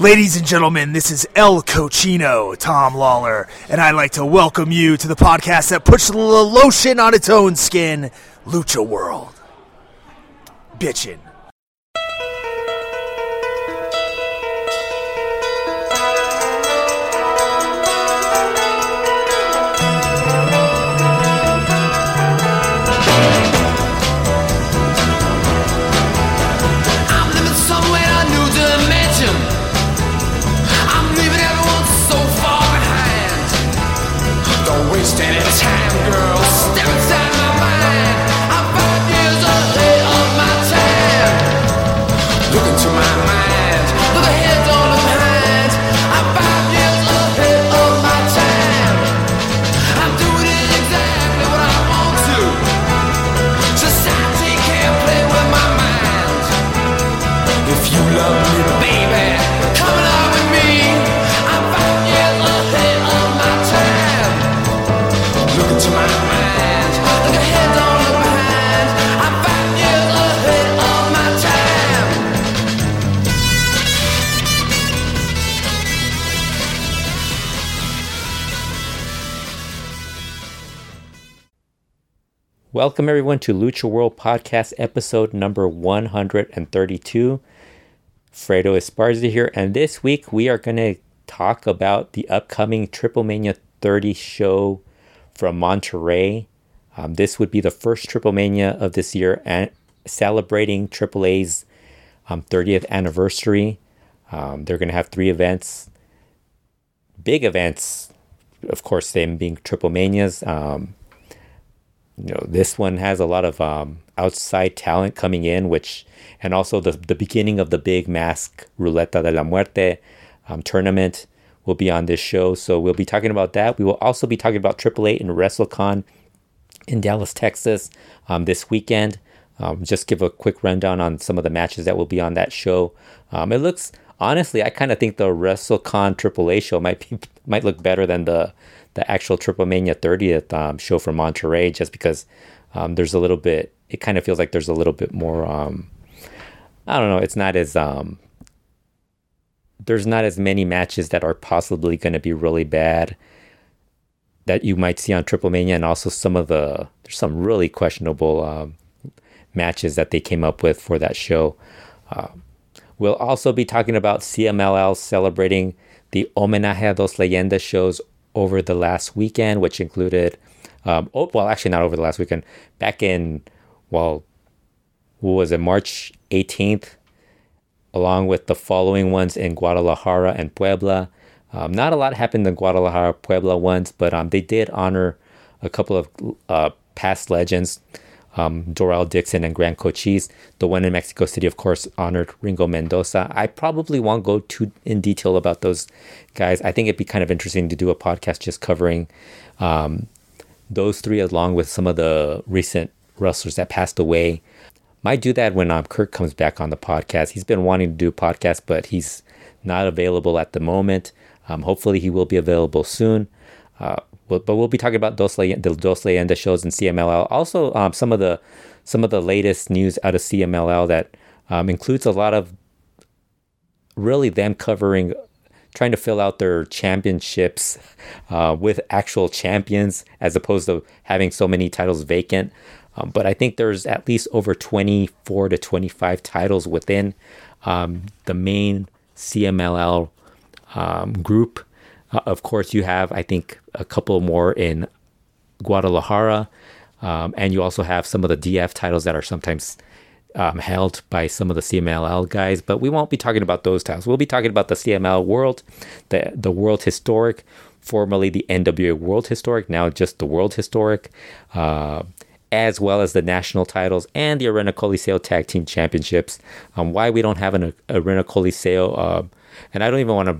Ladies and gentlemen, this is El Cochino, Tom Lawler, and I'd like to welcome you to the podcast that puts the lotion on its own skin, Lucha World. Bitchin'. Welcome, everyone, to Lucha World Podcast episode number 132. Fredo Esparza here, and this week we are going to talk about the upcoming Triple Mania 30 show from Monterrey. Um, this would be the first Triple Mania of this year and celebrating AAA's um, 30th anniversary. Um, they're going to have three events, big events, of course, them being Triple Manias. Um, you know this one has a lot of um, outside talent coming in which and also the, the beginning of the big mask ruleta de la muerte um, tournament will be on this show. So we'll be talking about that. We will also be talking about AAA and wrestlecon in dallas texas um, this weekend. Um, just give a quick rundown on some of the matches that will be on that show. Um, it looks honestly i kind of think the wrestlecon aaa show might be might look better than the the actual Triple Mania 30th um, show from Monterrey, just because um, there's a little bit. It kind of feels like there's a little bit more. Um, I don't know. It's not as um. There's not as many matches that are possibly going to be really bad that you might see on Triple Mania, and also some of the there's some really questionable um, matches that they came up with for that show. Um, we'll also be talking about CMLL celebrating the Homenaje a dos Leyendas shows over the last weekend, which included, um, oh, well, actually not over the last weekend, back in, well, was it, March 18th, along with the following ones in Guadalajara and Puebla. Um, not a lot happened in Guadalajara, Puebla ones, but um, they did honor a couple of uh, past legends, um, Dory Dixon and Gran Cochisse. The one in Mexico City, of course, honored Ringo Mendoza. I probably won't go too in detail about those guys. I think it'd be kind of interesting to do a podcast just covering um, those three along with some of the recent wrestlers that passed away. Might do that when um, Kirk comes back on the podcast. He's been wanting to do a podcast, but he's not available at the moment. Um, hopefully, he will be available soon. Uh, well, but we'll be talking about Dos Le- the Dos Leyendas shows in CMLL. Also, um, some of the some of the latest news out of CMLL that um, includes a lot of really them covering, trying to fill out their championships uh, with actual champions as opposed to having so many titles vacant. Um, but I think there's at least over 24 to 25 titles within um, the main CMLL um, group. Uh, of course, you have, I think, a couple more in Guadalajara. Um, and you also have some of the DF titles that are sometimes um, held by some of the CMLL guys. But we won't be talking about those titles. We'll be talking about the CMLL World, the, the World Historic, formerly the NWA World Historic, now just the World Historic. Uh, as well as the national titles and the Arena Coliseo Tag Team Championships. Um, why we don't have an Arena Coliseo, uh, and I don't even want to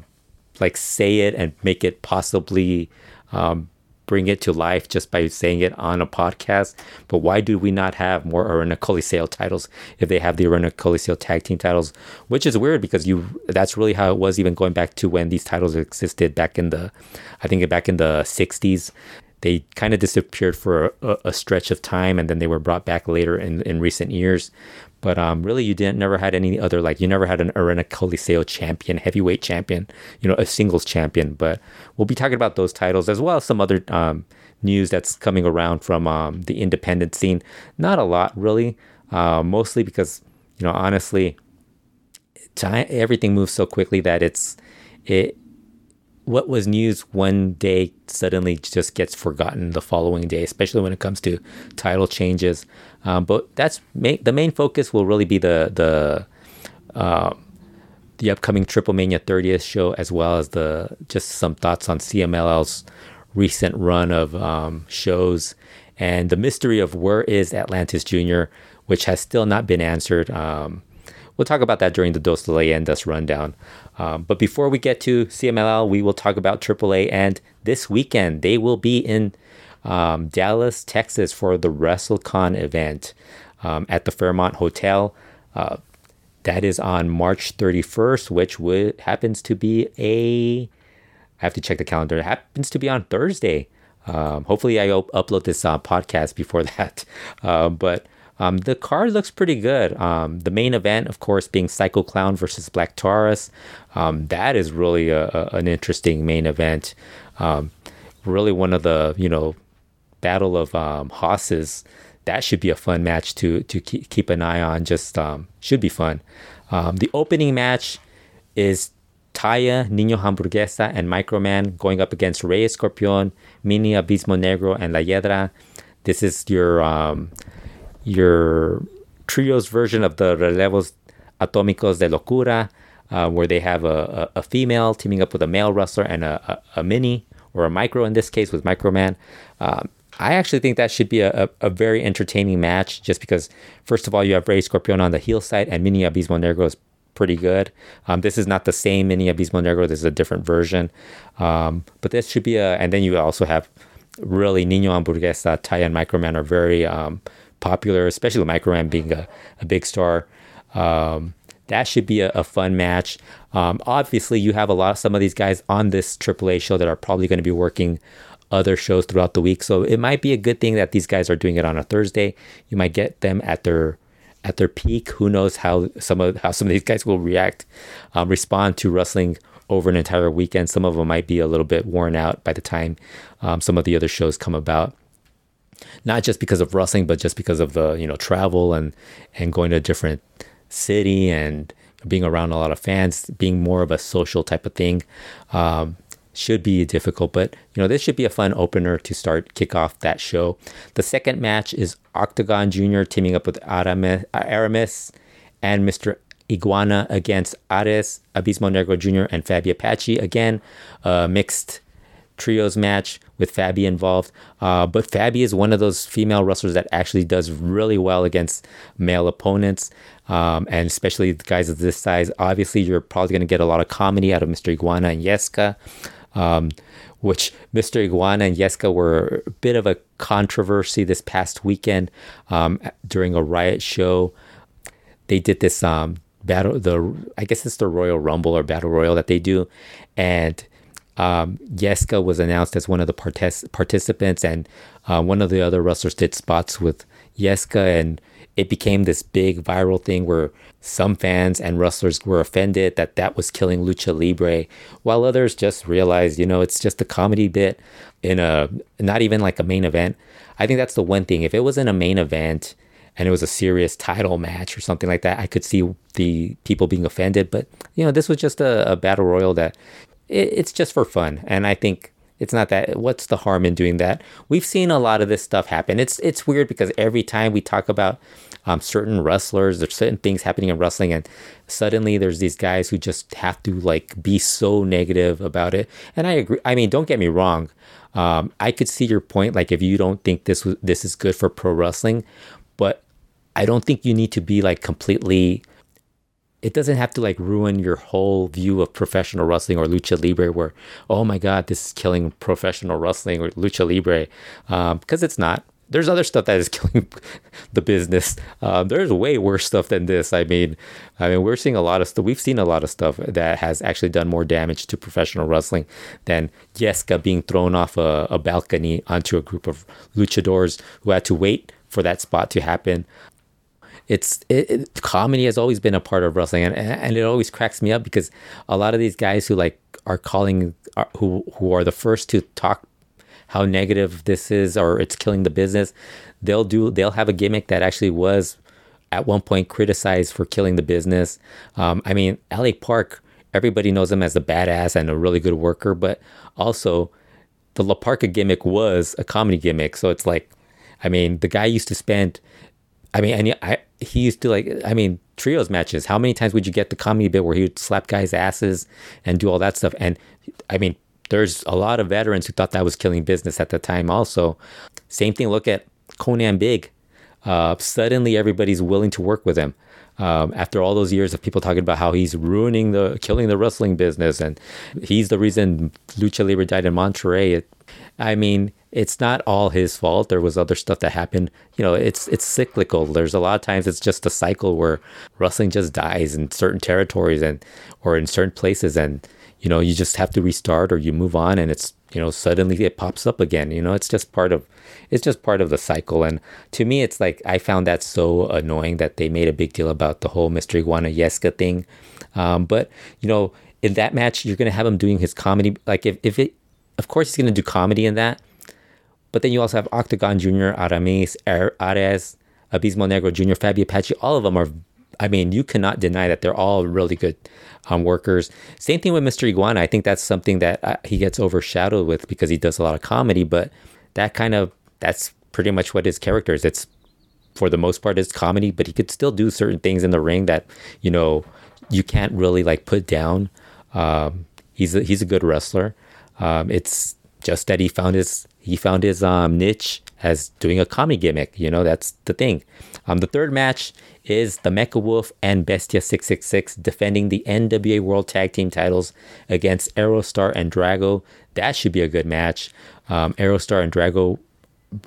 like say it and make it possibly um, bring it to life just by saying it on a podcast. But why do we not have more Arena Coliseo titles if they have the Arena Coliseo Tag Team titles? Which is weird because you that's really how it was even going back to when these titles existed back in the, I think back in the '60s they kind of disappeared for a, a, stretch of time and then they were brought back later in, in recent years. But um, really, you didn't never had any other like you never had an Arena Coliseo champion, heavyweight champion, you know, a singles champion. But we'll be talking about those titles as well as some other um, news that's coming around from um, the independent scene. Not a lot really, uh, mostly because you know honestly, everything moves so quickly that it's it what was news one day suddenly just gets forgotten the following day, especially when it comes to title changes. Um, but that's the main focus will really be the the uh, the upcoming Triple Mania 30th show, as well as the just some thoughts on CMLL's recent run of um, shows and the mystery of where is Atlantis Jr., which has still not been answered. Um, we'll talk about that during the Dos Leyendas rundown. Um, but before we get to CMLL, we will talk about AAA. And this weekend, they will be in um, Dallas, Texas for the WrestleCon event um, at the Fairmont Hotel. Uh, that is on March 31st, which would, happens to be a. I have to check the calendar. It happens to be on Thursday. Um, hopefully, I op- upload this uh, podcast before that. Uh, but um, the card looks pretty good. Um, the main event, of course, being Psycho Clown versus Black Taurus. Um, that is really a, a, an interesting main event. Um, really, one of the you know battle of um, hosses. That should be a fun match to to keep, keep an eye on. Just um, should be fun. the opening match is Taya, Nino Hamburguesa, and Microman going up against Rey Escorpion, Mini Abismo Negro, and La Hiedra. This is your um, your trios version of the Relevos Atómicos de Locura, uh, where they have a, a, a, female teaming up with a male wrestler and a, a, mini or a micro in this case with Microman. Um, I actually think that should be a, a, very entertaining match just because, first of all, you have Rey Scorpion on the heel side and Mini Abismo Negro is pretty good. Um, this is not the same Mini Abismo Negro, this is a different version. Um, but this should be a, and then you also have really Nino Hamburguesa, Ty, and Microman are very um, popular, especially Microman being a, a big star. Um, that should be a, a fun match. Um, obviously, you have a lot of some of these guys on this AAA show that are probably going to be working other shows throughout the week. So it might be a good thing that these guys are doing it on a Thursday. You might get them at their at their peak. Who knows how some of how some of these guys will react, um, respond to wrestling over an entire weekend. Some of them might be a little bit worn out by the time um, some of the other shows come about not just because of wrestling, but just because of the you know travel and and going to a different city and being around a lot of fans, being more of a social type of thing. Um, should be difficult, but you know this should be a fun opener to start kick off that show. The second match is Octagon Junior teaming up with Aramis, Aramis and Mr. Iguana against Ares, Abismo Negro Jr. and Fabi Apache. Again, uh, mixed trios match with Fabi involved. Uh, but Fabi is one of those female wrestlers that actually does really well against male opponents, um, and especially guys of this size. Obviously, you're probably going to get a lot of comedy out of Mr. Iguana and Yeska. Um, which Mr. Iguana and Yeska were a bit of a controversy this past weekend um, during a riot show. They did this um, battle, the I guess it's the Royal Rumble or Battle Royal that they do, and um, Yeska was announced as one of the partic- participants, and uh, one of the other wrestlers did spots with Yeska, and it became this big viral thing where some fans and wrestlers were offended that that was killing lucha libre, while others just realized, you know, it's just a comedy bit in a not even like a main event. I think that's the one thing. If it was in a main event and it was a serious title match or something like that, I could see the people being offended. But you know, this was just a, a battle royal that it, it's just for fun. And I think it's not that what's the harm in doing that? We've seen a lot of this stuff happen. It's it's weird because every time we talk about um, certain wrestlers there's certain things happening in wrestling and suddenly there's these guys who just have to like be so negative about it. And i agree i mean don't get me wrong um, i could see your point like if you don't think this this is good for pro wrestling but i don't think you need to be like completely it doesn't have to like ruin your whole view of professional wrestling or lucha libre where oh my god this is killing professional wrestling or lucha libre because um, it's not. There's other stuff that is killing the business. Um, there's way worse stuff than this. I mean i mean we're seeing a lot of stuff we've seen a lot of stuff that has actually done more damage to professional wrestling than yeska being thrown off a, a balcony onto a group of luchadors who had to wait for that spot to happen it's it, it, comedy has always been a part of wrestling, and and it always cracks me up because a lot of these guys who like are calling are, who who are the first to talk how negative this is or it's killing the business, they'll do they'll have a gimmick that actually was at one point criticized for killing the business. Um, I mean, LA Park, everybody knows him as a badass and a really good worker, but also the La Parka gimmick was a comedy gimmick. So it's like, I mean, the guy used to spend, I mean, and I, he used to like, I mean, trios matches. How many times would you get the comedy bit where he would slap guys' asses and do all that stuff? And I mean, there's a lot of veterans who thought that was killing business at the time also. Same thing, look at Konnan Big. Uh, suddenly everybody's willing to work with him. Um, after all those years of people talking about how he's ruining the, killing the wrestling business, and he's the reason Lucha Libre died in Monterrey. It, I mean, it's not all his fault. There was other stuff that happened. You know, it's it's cyclical. There's a lot of times it's just a cycle where wrestling just dies in certain territories and or in certain places, and you know, you just have to restart or you move on, and it's you know suddenly it pops up again. You know, it's just part of it's just part of the cycle. And to me, it's like I found that so annoying that they made a big deal about the whole Mr. Iguana Yeska thing. Um, but you know, in that match, you're gonna have him doing his comedy. Like if if it, of course, he's gonna do comedy in that. But then you also have Octagon Jr., Aramis, Ares, Abismo Negro Jr., Fabi Apache. All of them are, I mean, you cannot deny that they're all really good um, workers. Same thing with Mr. Iguana. I think that's something that uh, he gets overshadowed with because he does a lot of comedy, but that kind of, that's pretty much what his character is. It's, for the most part, it's comedy, but he could still do certain things in the ring that, you know, you can't really like put down. Um, he's a, he's a good wrestler. Um, it's just that he found his he found his um, niche as doing a comedy gimmick. You know, that's the thing. Um, the third match is the Mecha Wolf and Bestia 666 defending the NWA World Tag Team titles against Aerostar and Drago. That should be a good match. Um, Aerostar and Drago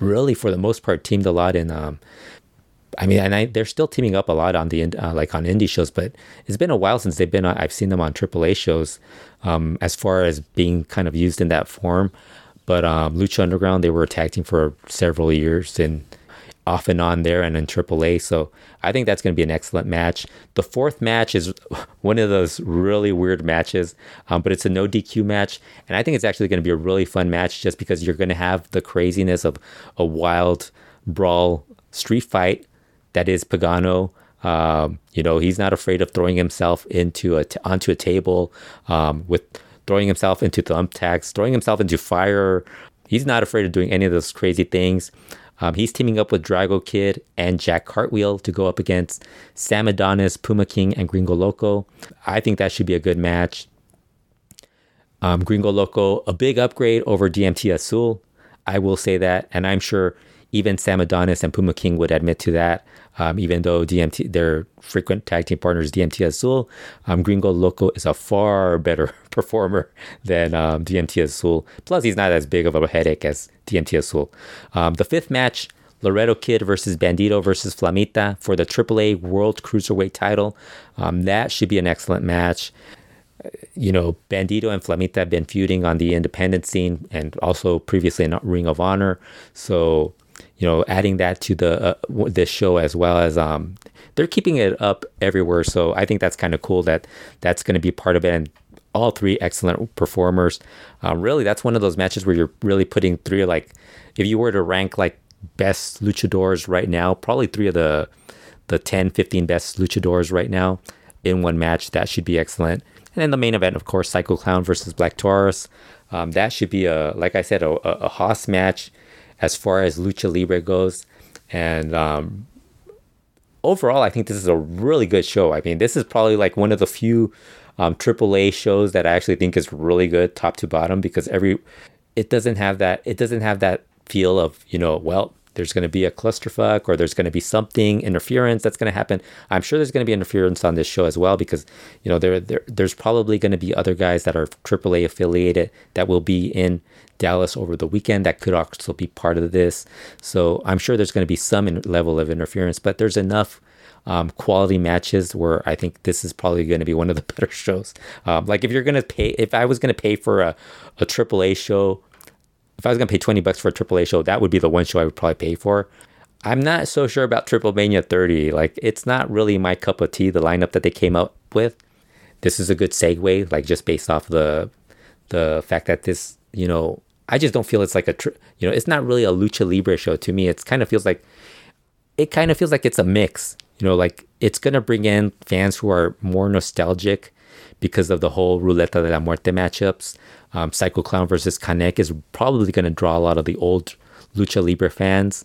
really, for the most part, teamed a lot in. Um, I mean, and I, they're still teaming up a lot on the uh, like on indie shows, but it's been a while since they've been. On, I've seen them on AAA shows, um, as far as being kind of used in that form. But um, Lucha Underground, they were a tag team for several years and off and on there and in AAA. So I think that's going to be an excellent match. The fourth match is one of those really weird matches, um, but it's a no DQ match. And I think it's actually going to be a really fun match just because you're going to have the craziness of a wild brawl street fight that is Pagano. Um, you know, he's not afraid of throwing himself into a t- onto a table um, with throwing himself into thumbtacks, throwing himself into fire. He's not afraid of doing any of those crazy things. Um, he's teaming up with Drago Kid and Jack Cartwheel to go up against Sam Adonis, Puma King, and Gringo Loco. I think that should be a good match. Um, Gringo Loco, a big upgrade over DMT Azul. I will say that, and I'm sure even Sam Adonis and Puma King would admit to that. Um, even though DMT, their frequent tag team partners, DMT Azul, um, Gringo Loco is a far better performer than um, DMT Azul. Plus, he's not as big of a headache as DMT Azul. Um, the fifth match, Laredo Kid versus Bandito versus Flamita for the AAA World Cruiserweight title. Um, that should be an excellent match you know, Bandito and Flamita have been feuding on the independent scene and also previously in Ring of Honor. So you know, adding that to the uh, this show as well as um, they're keeping it up everywhere. So I think that's kind of cool that that's going to be part of it. And all three excellent performers. Um, really, that's one of those matches where you're really putting three like, if you were to rank like best luchadors right now, probably three of the the 10, 15 best luchadors right now in one match. That should be excellent. And then the main event, of course, Psycho Clown versus Black Taurus. Um, that should be a, like I said, a, a hoss match as far as lucha libre goes. And um, overall, I think this is a really good show. I mean, this is probably like one of the few um, AAA shows that I actually think is really good, top to bottom, because every it doesn't have that it doesn't have that feel of you know well there's going to be a clusterfuck or there's going to be something interference that's going to happen. I'm sure there's going to be interference on this show as well because you know there, there there's probably going to be other guys that are AAA affiliated that will be in Dallas over the weekend that could also be part of this. So I'm sure there's going to be some level of interference, but there's enough um, quality matches where I think this is probably going to be one of the better shows. Um, like if you're going to pay, if I was going to pay for a, a AAA show if I was gonna pay twenty bucks for a AAA show, that would be the one show I would probably pay for. I'm not so sure about Triple Mania 30. Like, it's not really my cup of tea, the lineup that they came up with. This is a good segue, like, just based off the the fact that this, you know, I just don't feel it's like a, tr- you know, it's not really a lucha libre show to me. It kind of feels like, it kind of feels like it's a mix. You know, like it's gonna bring in fans who are more nostalgic because of the whole Ruleta de la Muerte matchups. Um, Psycho Clown versus Kanek is probably gonna draw a lot of the old lucha libre fans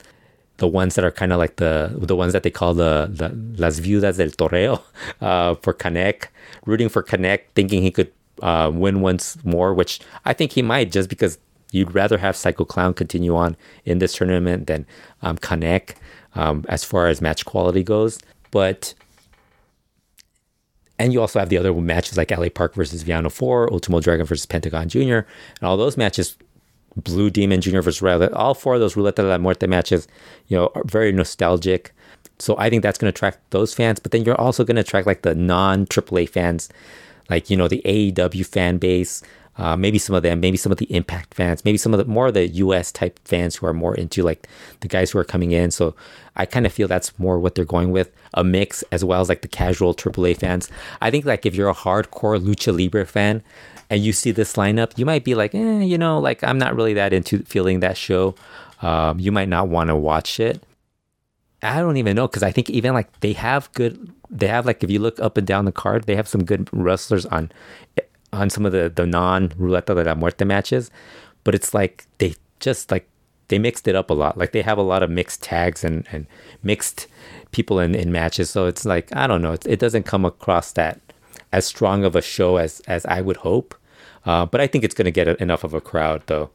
the ones that are kind of like the the ones that they call the, the las viudas del toreo uh, for Kanek, rooting for Kanek, thinking he could uh, win once more, which I think he might, just because you'd rather have Psycho Clown continue on in this tournament than um, Kanek um, as far as match quality goes. But and you also have the other matches like LA Park versus Villano 4, Ultimo Dragon versus Pentagon Jr., and all those matches Blue Demon Jr. versus Rayo. All four of those Ruleta de la Muerte matches, you know, are very nostalgic. So I think that's going to attract those fans. But then you're also going to attract like the non AAA fans, like you know the AEW fan base. Uh, maybe some of them, maybe some of the Impact fans, maybe some of the more of the US type fans who are more into like the guys who are coming in. So I kind of feel that's more what they're going with a mix as well as like the casual AAA fans. I think like if you're a hardcore Lucha Libre fan, and you see this lineup, you might be like, eh, you know, like I'm not really that into feeling that show. Um, you might not want to watch it. I don't even know because I think even like they have good, they have like if you look up and down the card, they have some good wrestlers on on some of the the non Ruleta de la Muerte matches, but it's like they just like they mixed it up a lot. Like they have a lot of mixed tags and and mixed people in in matches, so it's like I don't know, it, it doesn't come across that as strong of a show as as I would hope. Uh, but I think it's going to get enough of a crowd, though.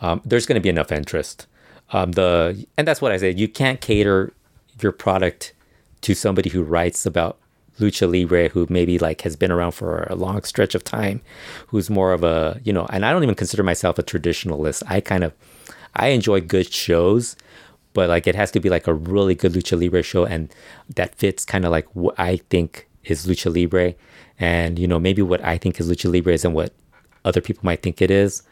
Um, there's going to be enough interest. Um, the and that's what I said. You can't cater your product to somebody who writes about lucha libre, who maybe like has been around for a long stretch of time, who's more of a you know. And I don't even consider myself a traditionalist. I kind of I enjoy good shows, but like it has to be like a really good lucha libre show, and that fits kind of like what I think is lucha libre and you know maybe what I think is lucha libre isn't what other people might think it is,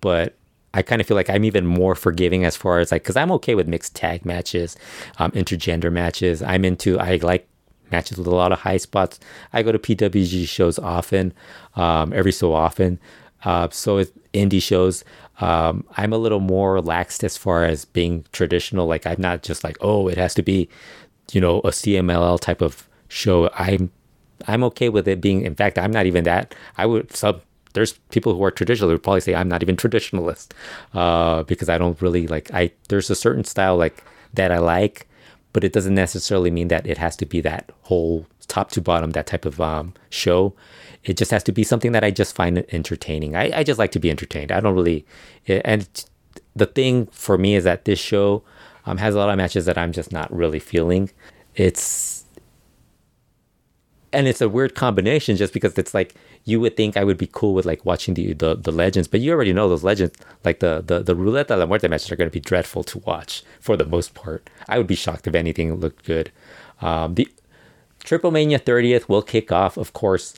but I kind of feel like I'm even more forgiving as far as like because I'm okay with mixed tag matches, um, intergender matches. I'm into I like matches with a lot of high spots. I go to PWG shows often, um, every so often. Uh, so with indie shows, um, I'm a little more relaxed as far as being traditional. Like I'm not just like, oh, it has to be, you know, a CMLL type of show. I'm I'm okay with it being. In fact, I'm not even that. I would sub. There's people who are traditional who would probably say I'm not even traditionalist uh, because I don't really like. I there's a certain style like that I like, but it doesn't necessarily mean that it has to be that whole top to bottom that type of um, show. It just has to be something that I just find entertaining. I, I just like to be entertained. I don't really, and the thing for me is that this show um, has a lot of matches that I'm just not really feeling. It's and it's a weird combination just because it's like you would think I would be cool with like watching the the, the legends, but you already know those legends like the the the Ruleta de la Muerte matches are going to be dreadful to watch for the most part. I would be shocked if anything looked good. Um, the Triple Mania 30th will kick off, of course.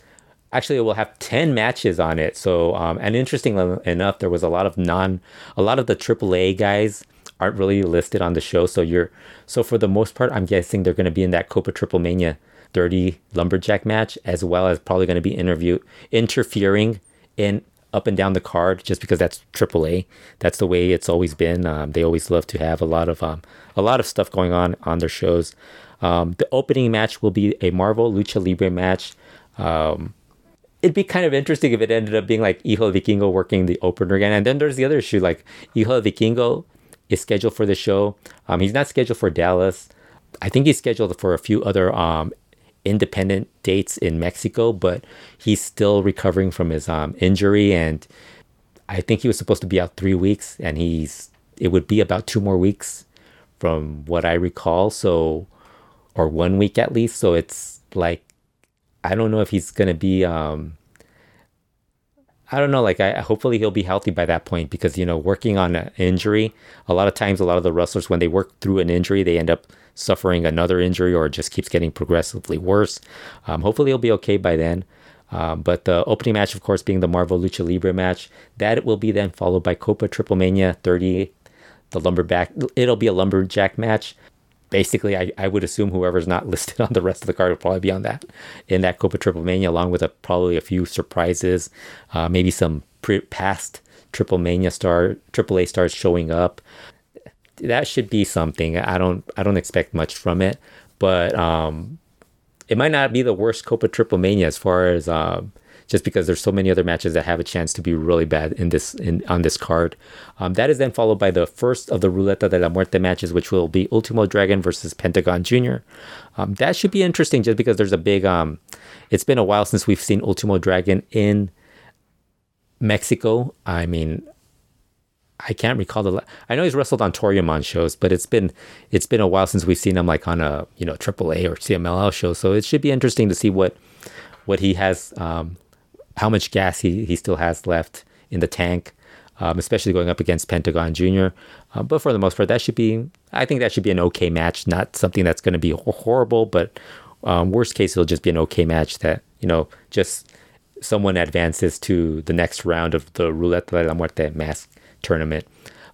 Actually, it will have 10 matches on it. So, um, and interesting enough, there was a lot of non, a lot of the AAA guys aren't really listed on the show. So you're, so for the most part, I'm guessing they're going to be in that Copa Triple Mania 30 lumberjack match, as well as probably going to be interview interfering in up and down the card just because that's AAA. That's the way it's always been. Um, they always love to have a lot of um, a lot of stuff going on on their shows. Um, the opening match will be a Marvel Lucha Libre match. Um, it'd be kind of interesting if it ended up being like Hijo Vikingo working the opener again. And then there's the other issue, like Hijo Vikingo is scheduled for the show. Um, he's not scheduled for Dallas. I think he's scheduled for a few other um, independent dates in Mexico, but he's still recovering from his um, injury, and I think he was supposed to be out three weeks, and he's it would be about two more weeks from what I recall, so or one week at least. So it's like I don't know if he's gonna be. Um, I don't know. Like, I hopefully he'll be healthy by that point because you know, working on an injury, a lot of times, a lot of the wrestlers when they work through an injury, they end up suffering another injury or it just keeps getting progressively worse. Um, hopefully, he'll be okay by then. Um, but the opening match, of course, being the Marvel Lucha Libre match, that will be then followed by Copa Triple Mania 30, the lumberjack. It'll be a lumberjack match. Basically, I, I would assume whoever's not listed on the rest of the card will probably be on that in that Copa Triple Mania, along with a, probably a few surprises, uh, maybe some pre- past Triple Mania star, Triple A stars showing up. That should be something. I don't I don't expect much from it, but um, it might not be the worst Copa Triple Mania as far as um, just because there's so many other matches that have a chance to be really bad in this in on this card. Um, that is then followed by the first of the Ruleta de la Muerte matches, which will be Ultimo Dragon versus Pentagon Jr. Um, that should be interesting just because there's a big. Um, it's been a while since we've seen Ultimo Dragon in Mexico. I mean, I can't recall the. I know he's wrestled on Toryumon shows, but it's been it's been a while since we've seen him like on a you know AAA or CMLL show. So it should be interesting to see what what he has, um, how much gas he he still has left in the tank, um, especially going up against Pentagon Jr. Uh, but for the most part, that should be. I think that should be an okay match, not something that's going to be horrible, but um, worst case it'll just be an okay match that you know just someone advances to the next round of the Ruleta de la Muerte mask tournament.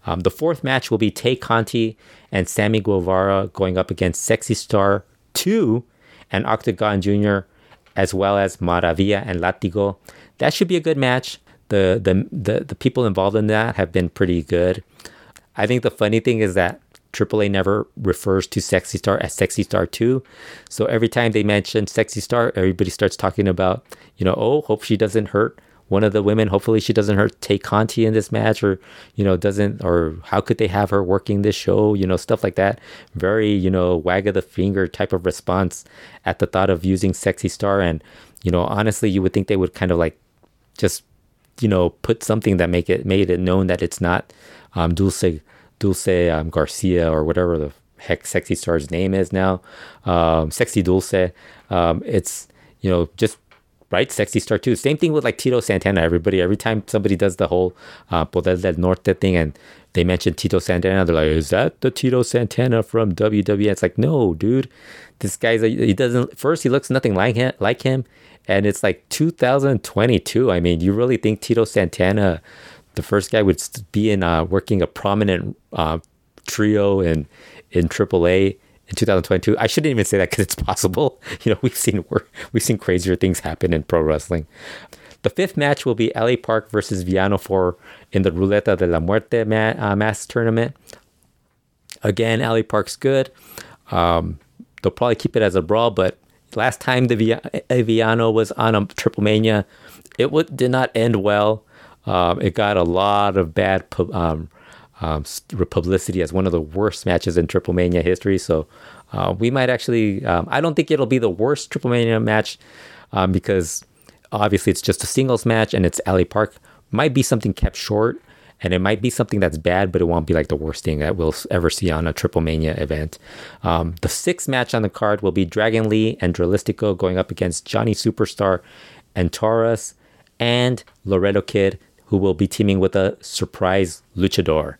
Um, the fourth match will be Tay Conti and Sammy Guevara going up against Sexy Star 2 and Octagon Jr., as well as Maravilla and Latigo. That should be a good match. The, the, the, the people involved in that have been pretty good. I think the funny thing is that AAA never refers to Sexy Star as Sexy Star 2. So every time they mention Sexy Star, everybody starts talking about, you know, oh, hope she doesn't hurt one of the women. Hopefully she doesn't hurt Tay Conti in this match or, you know, doesn't, or how could they have her working this show, you know, stuff like that. Very, you know, wag of the finger type of response at the thought of using Sexy Star. And, you know, honestly, you would think they would kind of like just, you know, put something that make it, made it known that it's not um, Dulce Dulce um, Garcia or whatever the heck Sexy Star's name is now, um, Sexy Dulce. Um, it's you know just right Sexy Star 2. Same thing with like Tito Santana. Everybody every time somebody does the whole uh, Poder del Norte thing and they mention Tito Santana, they're like, "Is that the Tito Santana from WWE?" It's like, no, dude. This guy's a, he doesn't. First, he looks nothing like him, like him, and it's like 2022. I mean, you really think Tito Santana? the first guy would be in uh, working a prominent uh, trio in in AAA in 2022. I shouldn't even say that because it's possible. You know, we've seen we've seen crazier things happen in pro wrestling. The fifth match will be LA Park versus Villano Four in the Ruleta de la Muerte ma- uh, mass tournament. Again, LA Park's good. Um, they'll probably keep it as a brawl, but last time the Villano was on a Triple Mania, it w- did not end well. Um, it got a lot of bad um, um, publicity as one of the worst matches in Triple Mania history. So uh, we might actually, um, I don't think it'll be the worst Triple Mania match um, because obviously it's just a singles match and it's LA Park. Might be something kept short and it might be something that's bad, but it won't be like the worst thing that we'll ever see on a Triple Mania event. Um, the sixth match on the card will be Dragon Lee and Dralistico going up against Johnny Superstar and Taurus and Laredo Kid who will be teaming with a surprise luchador.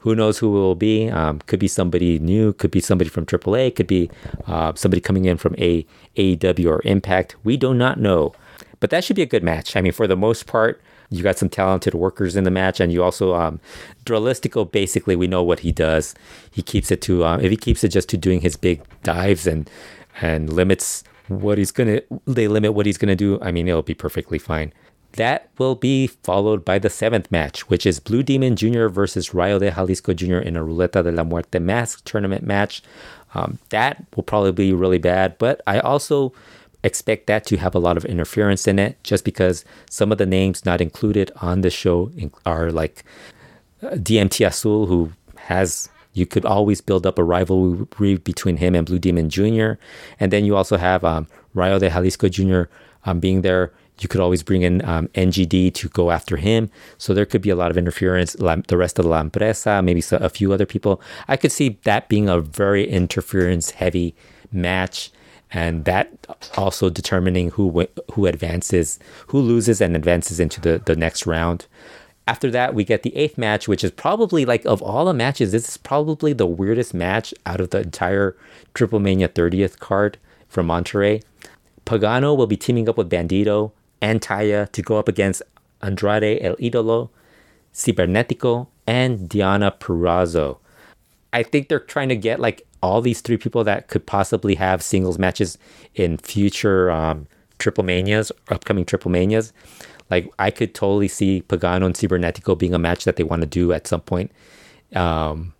Who knows who it will be? Um, could be somebody new, could be somebody from AAA, could be uh, somebody coming in from a AEW or Impact. We do not know, but that should be a good match. I mean, for the most part, you got some talented workers in the match, and you also um, Dralistico. Basically, we know what he does. He keeps it to uh, if he keeps it just to doing his big dives and and limits what he's gonna. They limit what he's gonna do. I mean, it'll be perfectly fine. That will be followed by the seventh match, which is Blue Demon Jr. versus Rayo de Jalisco Jr. in a Ruleta de la Muerte mask tournament match. Um, that will probably be really bad, but I also expect that to have a lot of interference in it just because some of the names not included on the show are like uh, DMT Azul, who has you could always build up a rivalry between him and Blue Demon Jr. And then you also have um, Rayo de Jalisco Jr. Um, being there you could always bring in um, NGD to go after him. So there could be a lot of interference. the rest of La Empresa, maybe a few other people. I could see that being a very interference heavy match. And that also determining who who advances, who loses and advances into the, the next round. After that, we get the eighth match, which is probably like of all the matches, this is probably the weirdest match out of the entire Triple Mania 30th card from Monterrey. Pagano will be teaming up with Bandito and Taya to go up against Andrade El Idolo, Cibernetico, and Deonna Purrazzo. I think they're trying to get like all these three people that could possibly have singles matches in future um, Triple Manias, upcoming Triple Manias. Like I could totally see Pagano and Cibernetico being a match that they want to do at some point um,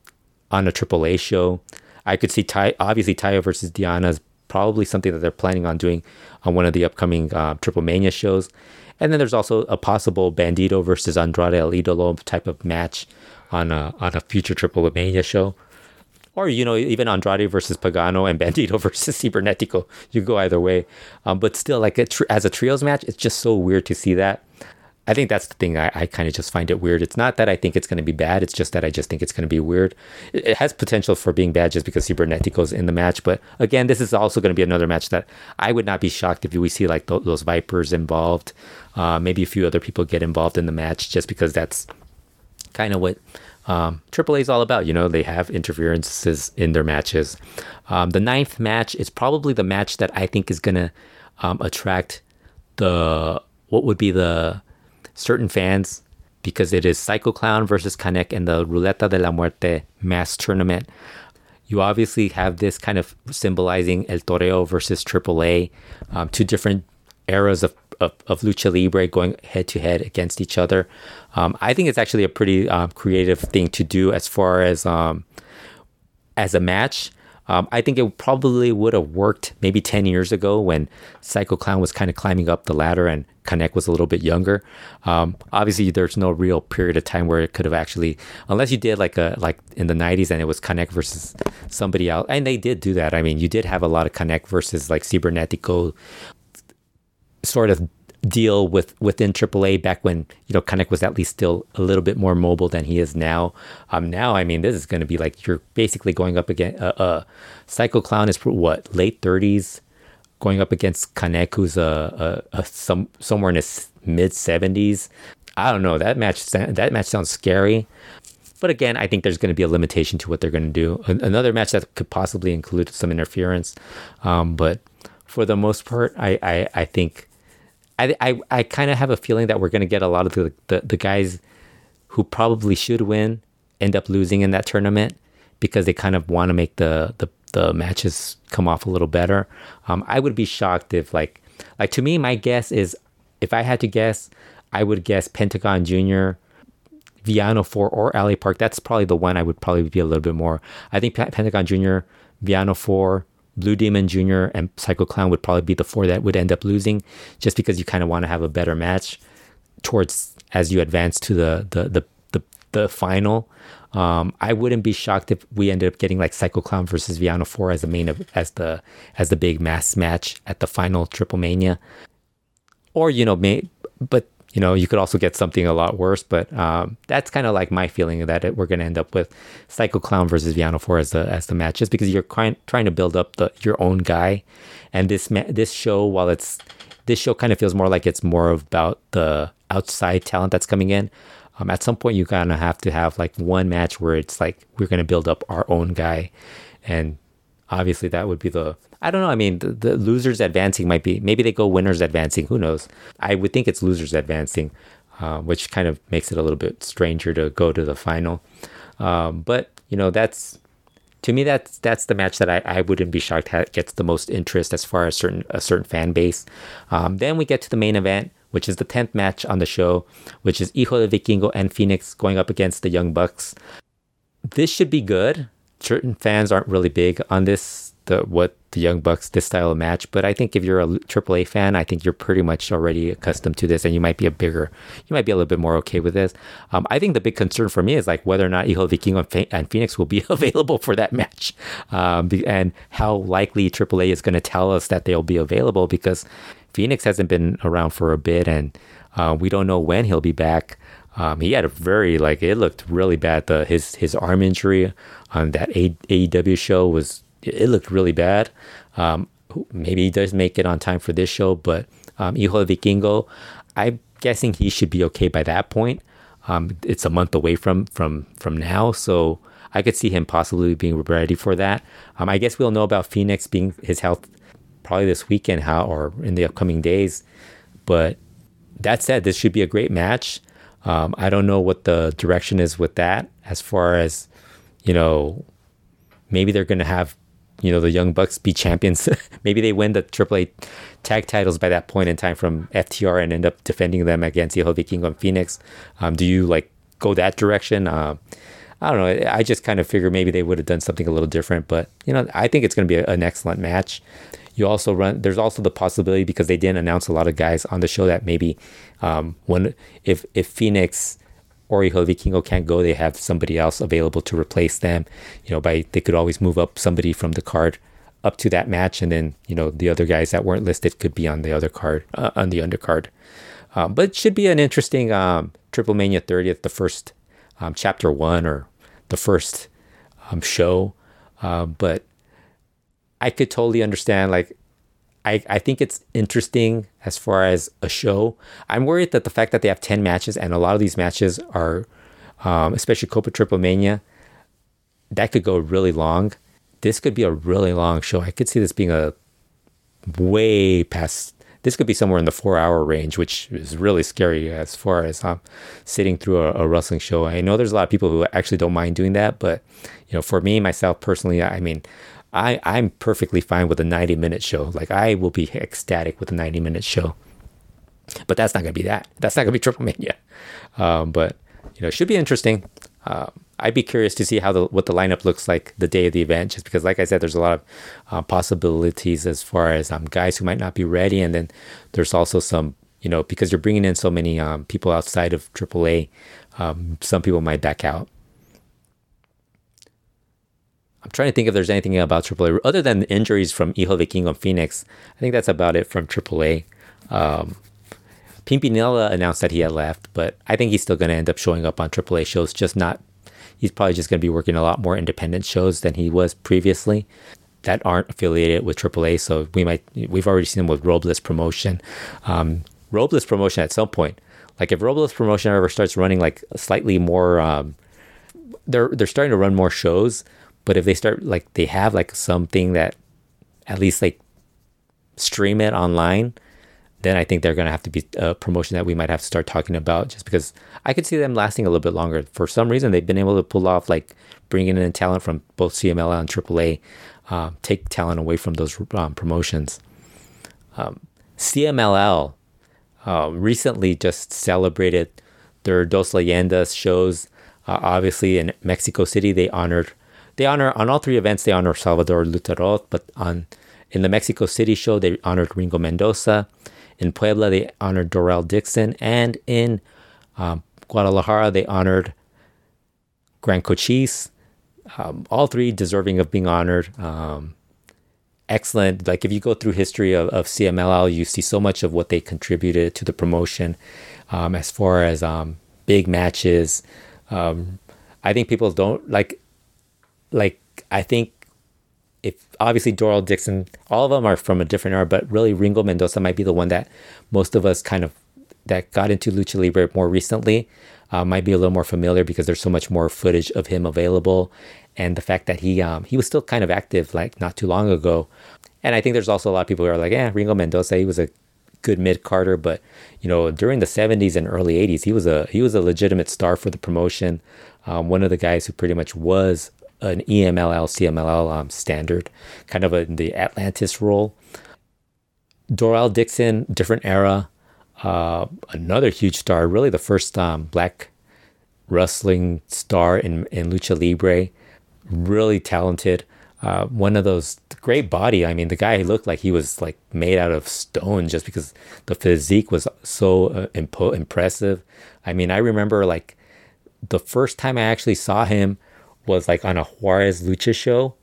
on a Triple A show. I could see Ty, obviously Taya versus Deonna is probably something that they're planning on doing on one of the upcoming uh, Triple Mania shows. And then there's also a possible Bandito versus Andrade El Idolo type of match on a on a future Triple Mania show. Or you know even Andrade versus Pagano and Bandito versus Cibernetico. You go either way, um, but still like a tr- as a trios match, it's just so weird to see that. I think that's the thing. I, I kind of just find it weird. It's not that I think it's going to be bad. It's just that I just think it's going to be weird. It, it has potential for being bad just because Cibernetico's in the match. But again, this is also going to be another match that I would not be shocked if we see like th- those Vipers involved. Uh, maybe a few other people get involved in the match just because that's kind of what um, AAA is all about. You know, they have interferences in their matches. Um, the ninth match is probably the match that I think is going to um, attract the what would be the certain fans because it is Psycho Clown versus Kanek in the Ruleta de la Muerte mass tournament. You obviously have this kind of symbolizing El Toreo versus AAA, um, two different eras of, of, of, lucha libre going head to head against each other. Um, I think it's actually a pretty um, creative thing to do as far as um, as a match. Um, I think it probably would have worked maybe 10 years ago when Psycho Clown was kind of climbing up the ladder and Kanek was a little bit younger. Um, obviously, there's no real period of time where it could have actually, unless you did like a like in the 90s and it was Kanek versus somebody else, and they did do that. I mean, you did have a lot of Kanek versus like Cibernetico sort of deal with within AAA back when you know Kanek was at least still a little bit more mobile than he is now. Um, now I mean this is going to be like you're basically going up against uh, uh, Psycho Clown is what late thirties, going up against Kanek who's a, a, a some somewhere in his mid seventies. I don't know that match. That match sounds scary. But again, I think there's going to be a limitation to what they're going to do. Another match that could possibly include some interference, um, but for the most part, I, I, I think I I, I kind of have a feeling that we're going to get a lot of the, the, the guys who probably should win end up losing in that tournament because they kind of want to make the, the the matches come off a little better. Um, I would be shocked if like like to me, my guess is if I had to guess, I would guess Pentagon Junior, Villano Four, or LA Park. That's probably the one I would probably be a little bit more. I think Pentagon Junior, Villano Four, Blue Demon Jr. and Psycho Clown would probably be the four that would end up losing, just because you kind of want to have a better match towards as you advance to the the the the, the final. Um, I wouldn't be shocked if we ended up getting like Psycho Clown versus Villano Four as the main of, as the as the big mass match at the final Triple Mania, or you know, may but you know, you could also get something a lot worse. But um, that's kind of like my feeling that it, we're going to end up with Psycho Clown versus Villano Four as the as the match, just because you're trying trying to build up the your own guy, and this ma- this show, while it's this show kind of feels more like it's more about the outside talent that's coming in. Um, at some point, you kind of have to have like one match where it's like we're going to build up our own guy, and obviously that would be the I don't know. I mean, the, the, losers advancing might be maybe they go winners advancing. Who knows? I would think it's losers advancing, uh, which kind of makes it a little bit stranger to go to the final. Um, but you know, that's to me that's that's the match that I, I wouldn't be shocked at gets the most interest as far as certain a certain fan base. Um, then we get to the main event, which is the tenth match on the show, which is Hijo de Vikingo and Fenix going up against the Young Bucks. This should be good. Certain fans aren't really big on this the what the Young Bucks this style of match. But I think if you're a AAA fan, I think you're pretty much already accustomed to this, and you might be a bigger, you might be a little bit more okay with this. Um, I think the big concern for me is like whether or not Hijo Viking and Fenix will be available for that match, um, and how likely AAA is going to tell us that they'll be available because Fenix hasn't been around for a bit, and uh, we don't know when he'll be back. Um, he had a very like it looked really bad. The his his arm injury on that AEW show was it looked really bad. Um, maybe he does make it on time for this show, but um, Hijo Vikingo, I'm guessing he should be okay by that point. Um, it's a month away from from from now, so I could see him possibly being ready for that. Um, I guess we'll know about Fenix being his health probably this weekend, how or in the upcoming days. But that said, this should be a great match. Um, I don't know what the direction is with that as far as, you know, maybe they're going to have, you know, the Young Bucks be champions. maybe they win the AAA tag titles by that point in time from FTR and end up defending them against Hijo King and Fenix. Um, do you like go that direction? Uh, I don't know. I just kind of figure maybe they would have done something a little different, but you know, I think it's going to be a, an excellent match. You also run. There's also the possibility because they didn't announce a lot of guys on the show that maybe um, when if if Fenix or Vikingo can't go, they have somebody else available to replace them. You know, by they could always move up somebody from the card up to that match, and then you know the other guys that weren't listed could be on the other card uh, on the undercard. Um, but it should be an interesting um, Triple Mania 30th, the first um, chapter one or the first um, show. Uh, but I could totally understand. Like, I, I think it's interesting as far as a show. I'm worried that the fact that they have 10 matches and a lot of these matches are, um, especially Copa Triple Mania, that could go really long. This could be a really long show. I could see this being a way past this could be somewhere in the four hour range, which is really scary as far as um, sitting through a, a, wrestling show. I know there's a lot of people who actually don't mind doing that, but you know, for me myself personally, I mean, I I'm perfectly fine with a 90 minute show. Like I will be ecstatic with a 90 minute show. But that's not gonna be that. That's not gonna be Triple Mania. Um, but you know, it should be interesting. Um, I'd be curious to see how the what the lineup looks like the day of the event, just because, like I said, there's a lot of uh, possibilities as far as um, guys who might not be ready, and then there's also some, you know, because you're bringing in so many um, people outside of AAA, um, some people might back out. I'm trying to think if there's anything about AAA other than injuries from Hijo Vikingo and Fenix. I think that's about it from AAA. Um, Pimpinela announced that he had left, but I think he's still going to end up showing up on AAA shows, just not he's probably just going to be working a lot more independent shows than he was previously that aren't affiliated with AAA. So we might we've already seen him with Robles promotion. Um, Robles promotion at some point, like if Robles promotion ever starts running like slightly more, um, they're they're starting to run more shows. But if they start like they have like something that at least like stream it online, then I think they're going to have to be a promotion that we might have to start talking about just because I could see them lasting a little bit longer. For some reason, they've been able to pull off like bringing in talent from both CMLL and AAA, um, take talent away from those um, promotions. Um, CMLL uh, recently just celebrated their Dos Leyendas shows. Uh, obviously, in Mexico City, they honored they honor on all three events they honor Salvador Lutteroth, but on in the Mexico City show they honored Ringo Mendoza. In Puebla, they honored Dory Dixon. And in um, Guadalajara, they honored Gran Cochisse. Um, all three deserving of being honored. Um, excellent. Like if you go through history of, of CMLL, you see so much of what they contributed to the promotion um, as far as um, big matches. Um, I think people don't like, like, I think if obviously Dory Dixon, all of them are from a different era, but really Ringo Mendoza might be the one that most of us kind of that got into lucha libre more recently uh, might be a little more familiar because there's so much more footage of him available, and the fact that he um, he was still kind of active like not too long ago, and I think there's also a lot of people who are like, yeah, Ringo Mendoza, he was a good mid Carter, but you know during the 70s and early 80s, he was a he was a legitimate star for the promotion. Um, one of the guys who pretty much was an EMLL, CMLL um, standard, kind of a, the Atlantis role. Dory Dixon, different era, uh, another huge star, really the first um, black wrestling star in, in Lucha Libre, really talented. Uh, one of those great body. I mean, the guy looked like he was like made out of stone just because the physique was so uh, impo- impressive. I mean, I remember like the first time I actually saw him was like on a Juarez Lucha show.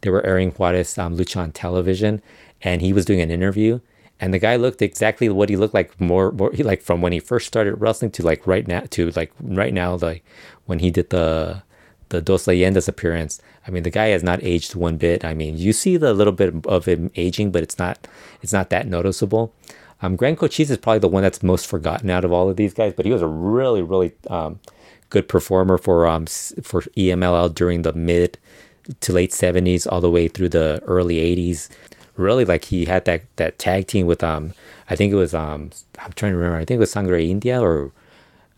They were airing Juarez um, Lucha on television, and he was doing an interview. And the guy looked exactly what he looked like more, more like from when he first started wrestling to like right now to like right now like when he did the the Dos Leyendas appearance. I mean, the guy has not aged one bit. I mean, you see the little bit of him aging, but it's not it's not that noticeable. Um, Gran Cochisse is probably the one that's most forgotten out of all of these guys, but he was a really, really um, good performer for um for EMLL during the mid to late 70s all the way through the early 80s. Really like he had that that tag team with um I think it was um I'm trying to remember. I think it was Sangre India or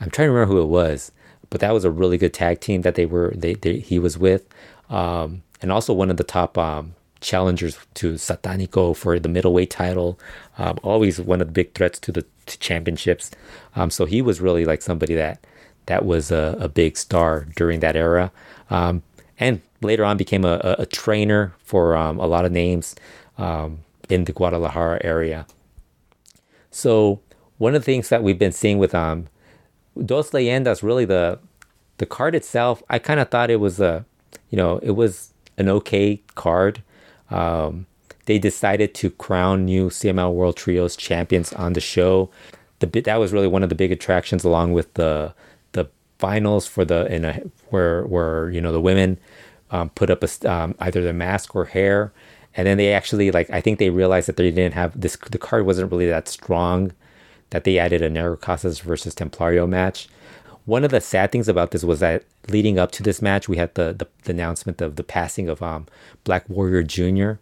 I'm trying to remember who it was, but that was a really good tag team that they were they, they he was with, um, and also one of the top um, challengers to Satanico for the middleweight title. Um, always one of the big threats to the to championships. Um, so he was really like somebody that that was a, a big star during that era, um, and later on became a, a, trainer for um, a lot of names um, in the Guadalajara area. So one of the things that we've been seeing with um, Dos Leyendas, really the the card itself, I kind of thought it was a, you know, it was an okay card. Um, they decided to crown new CML World Trios champions on the show. The that was really one of the big attractions, along with the finals for the in a where where you know the women um, put up a um, either the mask or hair, and then they actually like I think they realized that they didn't have this. The card wasn't really that strong. That they added a Casas versus Templario match. One of the sad things about this was that leading up to this match, we had the the, the announcement of the passing of um, Black Warrior Jr.,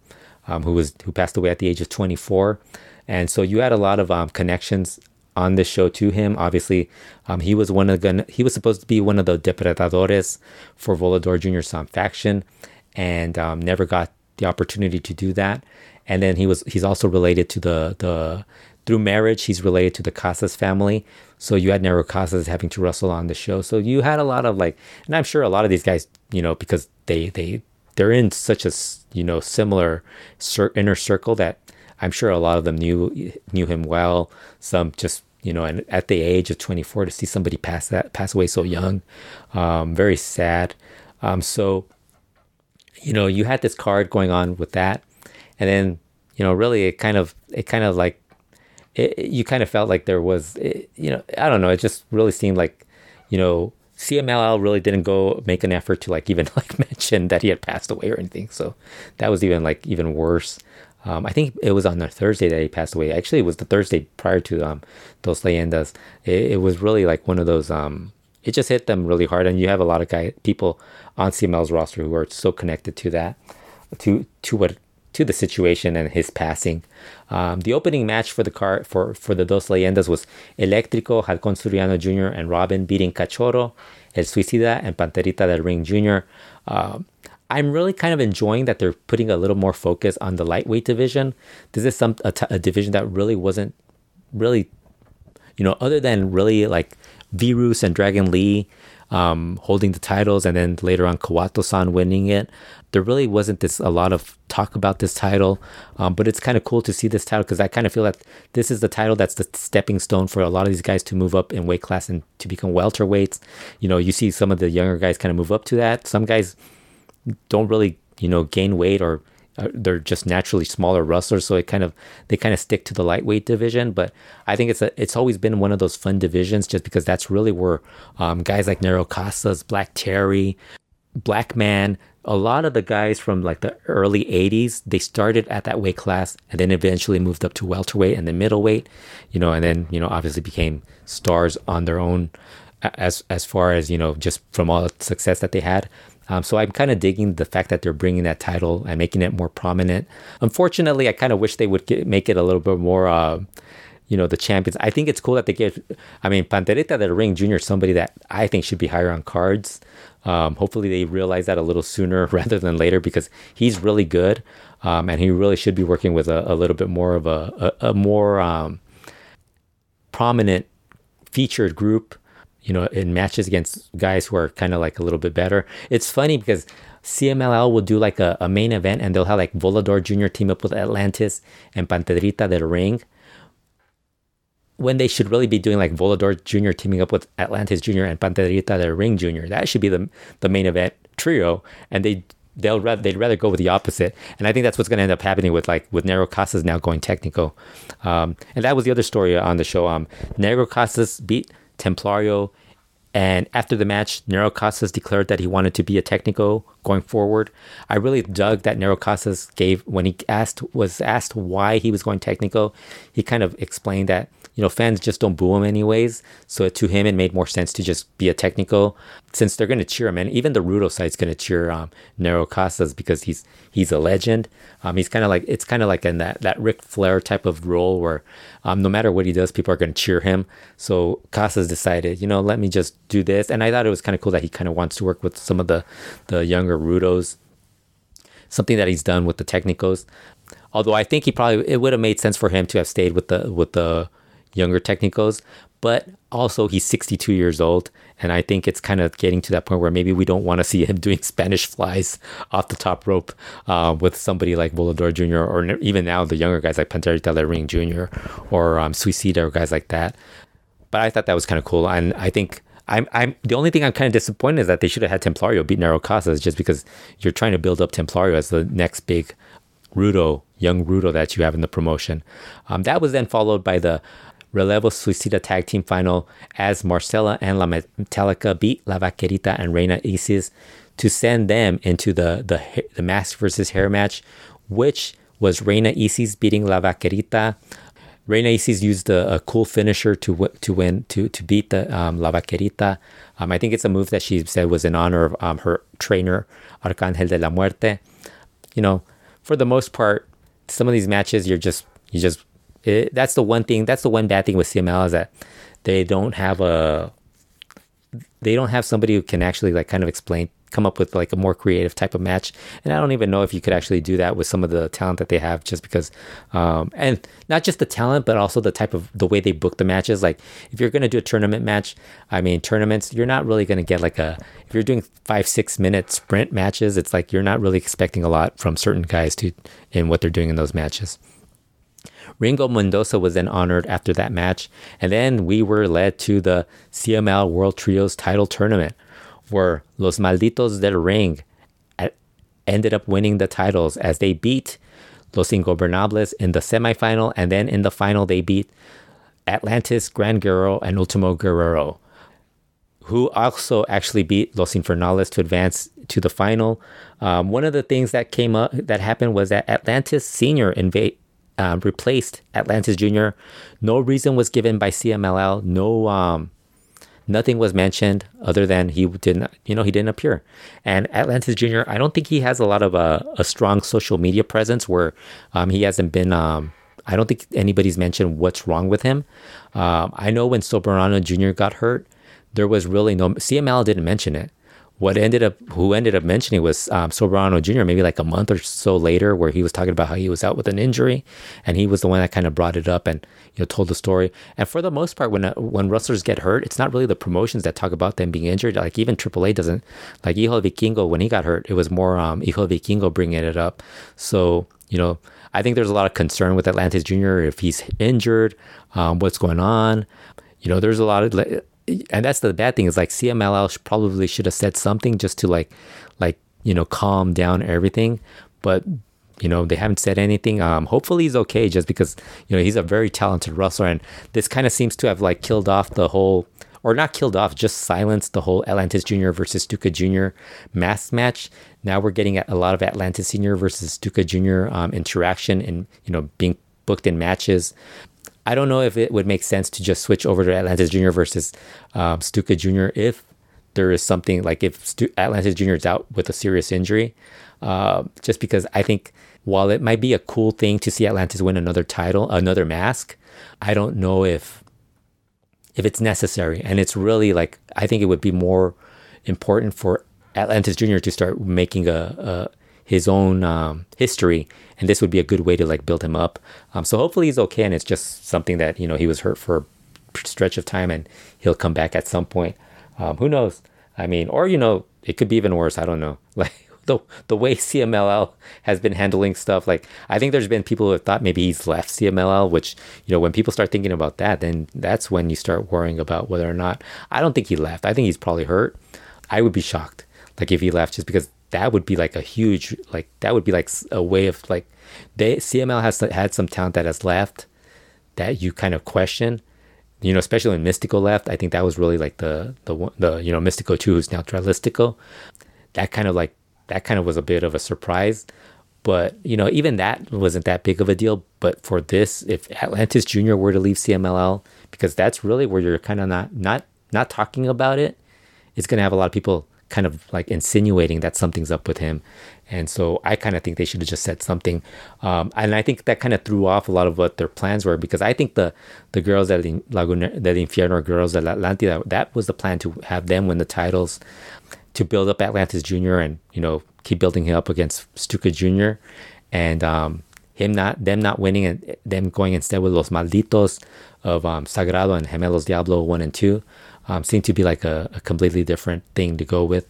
um, who was who passed away at the age of 24, and so you had a lot of um, connections on this show to him. Obviously, um, he was one of the he was supposed to be one of the depredadores for Volador Jr.'s um, faction, and um, never got the opportunity to do that. And then he was he's also related to the the through marriage he's related to the Casas family. So you had Negro Casas having to wrestle on the show. So you had a lot of like, and I'm sure a lot of these guys, you know, because they they they're in such a you know similar inner circle that I'm sure a lot of them knew knew him well. Some just you know, and at the age of 24 to see somebody pass that pass away so young, um, very sad. Um, so, you know, you had this card going on with that, and then you know, really, it kind of it kind of like it, you kind of felt like there was, it, you know, I don't know, it just really seemed like, you know, CMLL really didn't go make an effort to like even like mention that he had passed away or anything. So that was even like even worse. Um, I think it was on the Thursday that he passed away. Actually, it was the Thursday prior to um, Dos Leyendas. It, it was really like one of those. Um, it just hit them really hard, and you have a lot of guy people on CML's roster who are so connected to that, to to what to the situation and his passing. Um, the opening match for the car for for the Dos Leyendas was Eléctrico, Halcón Suriano Jr. and Robin beating Cachorro, El Suicida, and Panterita del Ring Jr. I'm really kind of enjoying that they're putting a little more focus on the lightweight division. This is some a, t- a division that really wasn't really, you know, other than really like Virus and Dragon Lee um, holding the titles, and then later on Kawato-san winning it. There really wasn't this a lot of talk about this title, um, but it's kind of cool to see this title because I kind of feel that this is the title that's the stepping stone for a lot of these guys to move up in weight class and to become welterweights. You know, you see some of the younger guys kind of move up to that. Some guys don't really you know gain weight or uh, they're just naturally smaller wrestlers so it kind of they kind of stick to the lightweight division. But i think it's a, it's always been one of those fun divisions just because that's really where um, guys like Negro Casas black terry black man a lot of the guys from like the early 80s they started at that weight class and then eventually moved up to welterweight and then middleweight you know and then you know obviously became stars on their own as as far as you know just from all the success that they had um, so I'm kind of digging the fact that they're bringing that title and making it more prominent. Unfortunately, I kind of wish they would get, make it a little bit more, uh, you know, the champions. I think it's cool that they get. I mean, Panterita del Ring Jr. somebody that I think should be higher on cards. Um, hopefully, they realize that a little sooner rather than later because he's really good, um, and he really should be working with a, a little bit more of a a, a more um, prominent featured group you know, in matches against guys who are kind of like a little bit better. It's funny because CMLL will do like a, a main event and they'll have like Volador Jr. team up with Atlantis and Panterita del Ring. When they should really be doing like Volador Jr. teaming up with Atlantis Jr. and Panterita del Ring Jr. That should be the the main event trio. And they they'll rather they'd rather go with the opposite. And I think that's what's going to end up happening with like with Negro Casas now going technical. Um, and that was the other story on the show. Um, Negro Casas beat Templario. And after the match, Negro Casas declared that he wanted to be a technical going forward. I really dug that Negro Casas gave when he asked was asked why he was going technical. He kind of explained that you know fans just don't boo him anyways. So to him, it made more sense to just be a technical since they're going to cheer him, and even the Rudo side's going to cheer um, Negro Casas because he's he's a legend. Um, he's kind of like it's kind of like in that that Ric Flair type of role where um, no matter what he does, people are going to cheer him. So Casas decided, you know, let me just do this, and I thought it was kind of cool that he kind of wants to work with some of the the younger Rudos. Something that he's done with the Technicos. Although I think he probably it would have made sense for him to have stayed with the with the younger Technicos, but also he's 62 years old and i think it's kind of getting to that point where maybe we don't want to see him doing spanish flies off the top rope uh, with somebody like volador jr or even now the younger guys like panterita del ring jr or um, suicida or guys like that but i thought that was kind of cool and i think I'm, I'm the only thing I'm kind of disappointed is that they should have had Templario beat Negro Casas just because you're trying to build up Templario as the next big Rudo, young Rudo that you have in the promotion. Um, that was then followed by the Relevo Suicida Tag Team Final as Marcela and La Metálica beat La Vaquerita and Reina Isis to send them into the, the, the mask versus hair match, which was Reina Isis beating La Vaquerita. Reina Isis used a, a, cool finisher to to win to to beat the um, La Vaquerita. Um, I think it's a move that she said was in honor of um, her trainer Arcángel de la Muerte. You know, for the most part, some of these matches you're just you just it, that's the one thing. That's the one bad thing with CML is that they don't have a they don't have somebody who can actually like kind of explain come up with like a more creative type of match and i don't even know if you could actually do that with some of the talent that they have just because um, and not just the talent but also the type of the way they book the matches like if you're going to do a tournament match i mean tournaments you're not really going to get like a if you're doing five six minute sprint matches it's like you're not really expecting a lot from certain guys to in what they're doing in those matches Ringo Mendoza was then honored after that match. And then we were led to the CML World Trios title tournament where Los Malditos del Ring ended up winning the titles as they beat Los Ingobernables in the semifinal. And then in the final, they beat Atlantis, Gran Guerrero, and Ultimo Guerrero, who also actually beat Los Infernales to advance to the final. Um, one of the things that came up that happened was that Atlantis Senior invade um, replaced Atlantis Jr. No reason was given by CMLL. No, um, nothing was mentioned other than he didn't, you know, he didn't appear. And Atlantis Jr. I don't think he has a lot of a, a strong social media presence where um, he hasn't been. Um, I don't think anybody's mentioned what's wrong with him. Um, I know when Soberano Jr. got hurt, there was really no CML didn't mention it what ended up who ended up mentioning was um, Soberano Jr. Maybe like a month or so later, where he was talking about how he was out with an injury, and he was the one that kind of brought it up and you know told the story. And for the most part, when uh, when wrestlers get hurt, it's not really the promotions that talk about them being injured. Like even AAA doesn't. Like Hijo Vikingo, when he got hurt, it was more um, Vikingo bringing it up. So you know, I think there's a lot of concern with Atlantis Jr. if he's injured, um, what's going on. You know, there's a lot of and that's the bad thing is like CMLL probably should have said something just to like like you know calm down everything, but you know they haven't said anything. Um, hopefully he's okay just because you know he's a very talented wrestler, and this kind of seems to have like killed off the whole. Or not killed off, just silenced the whole Atlantis Jr. versus Stuka Jr. mass match. Now we're getting a lot of Atlantis Senior versus Stuka Jr. Um, interaction and you know being booked in matches. I don't know if it would make sense to just switch over to Atlantis Jr. versus um, Stuka Jr. if there is something like if Stu- Atlantis Jr. is out with a serious injury. Uh, just because I think while it might be a cool thing to see Atlantis win another title, another mask, I don't know if if it's necessary. And it's really like I think it would be more important for Atlantis Jr. to start making a, a his own um, history, and this would be a good way to like build him up. Um, so hopefully he's okay, and it's just something that you know he was hurt for a stretch of time, and he'll come back at some point. Um, who knows? I mean, or you know, it could be even worse. I don't know. Like the the way CMLL has been handling stuff. Like I think there's been people who have thought maybe he's left CMLL, which you know when people start thinking about that, then that's when you start worrying about whether or not. I don't think he left. I think he's probably hurt. I would be shocked, like if he left, just because that would be like a huge like that would be like a way of like they CML has had some talent that has left that you kind of question you know especially when Místico left I think that was really like the the the you know Místico 2 who's now Dralistico that kind of like that kind of was a bit of a surprise. But you know, even that wasn't that big of a deal. But for this, if Atlantis Jr. were to leave CMLL, because that's really where you're kind of not not not talking about it, it's gonna have a lot of people kind of like insinuating that something's up with him. And so I kind of think they should have just said something. Um, and I think that kind of threw off a lot of what their plans were because I think the the girls at Laguna del Infierno girls at Atlantida, that was the plan to have them win the titles, to build up Atlantis Jr. and, you know, keep building him up against Stuka Jr. And um, him not them not winning and them going instead with Los Malditos of um, Sagrado and Gemelos Diablo 1 and 2 um, seemed to be like a, a, completely different thing to go with.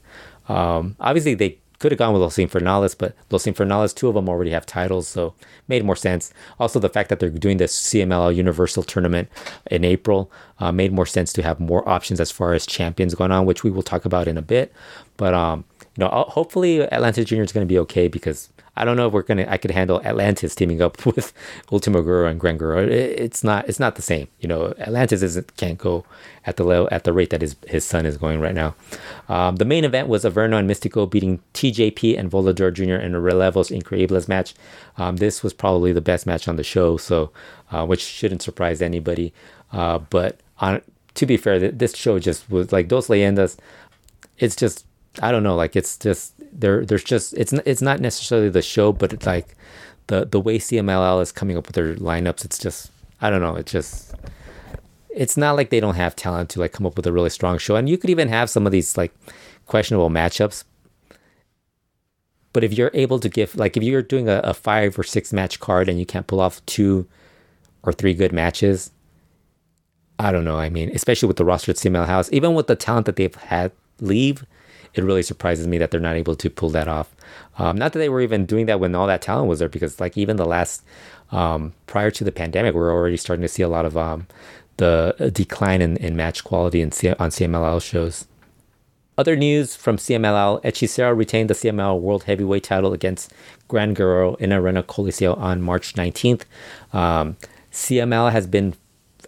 Um, obviously, they could have gone with Los Infernales, but Los Infernales, two of them already have titles, so made more sense. Also, the fact that they're doing this CMLL Universal Tournament in April uh, made more sense to have more options as far as champions going on, which we will talk about in a bit. But um, you know, hopefully Atlantis Junior is going to be okay because I don't know if we're gonna. I could handle Atlantis teaming up with Ultimo Guerrero and Gran Guerrero. It, it's not. It's not the same. You know, Atlantis isn't can't go at the level at the rate that his his son is going right now. Um, the main event was Averno and Místico beating TJP and Volador Jr. in a Relevos Increíbles match. Um, this was probably the best match on the show, so uh, which shouldn't surprise anybody. Uh, but on to be fair, this show just was like Dos Leyendas. It's just I don't know, like it's just there. There's just it's it's not necessarily the show, but it's like the the way CMLL is coming up with their lineups. It's just I don't know. It's just it's not like they don't have talent to like come up with a really strong show. And you could even have some of these like questionable matchups. But if you're able to give like if you're doing a, a five or six match card and you can't pull off two or three good matches, I don't know. I mean, especially with the roster at CML House, even with the talent that they've had leave, it really surprises me that they're not able to pull that off. Um, not that they were even doing that when all that talent was there, because like even the last um, prior to the pandemic, we are already starting to see a lot of um, the decline in, in match quality C- on CMLL shows. Other news from CMLL: Hechicero retained the CMLL World Heavyweight title against Gran Guerrero in Arena Coliseo on March 19th. Um, CML has been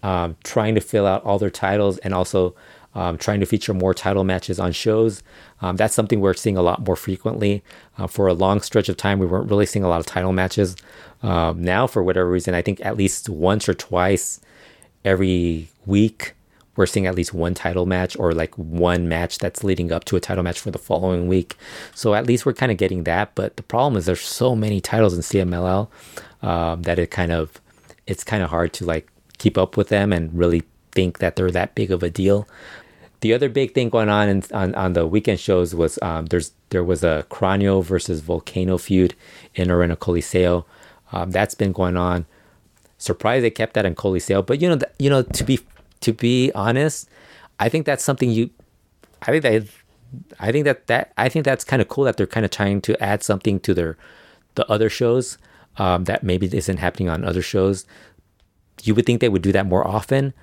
um, trying to fill out all their titles and also um, trying to feature more title matches on shows. Um, that's something we're seeing a lot more frequently. Uh, for a long stretch of time, we weren't really seeing a lot of title matches. Um, now, for whatever reason, I think at least once or twice every week, we're seeing at least one title match or like one match that's leading up to a title match for the following week. So at least we're kind of getting that. But the problem is there's so many titles in CMLL um, that it kind of it's kind of hard to like keep up with them and really think that they're that big of a deal the other big thing going on in, on, on the weekend shows was um, there's there was a Cráneo versus Volcano feud in Arena Coliseo. Um, that's been going on. Surprised they kept that in Coliseo, but you know, th- you know, to be to be honest, I think that's something you. I think that I think that that I think that's kind of cool that they're kind of trying to add something to their the other shows um, that maybe isn't happening on other shows. You would think they would do that more often,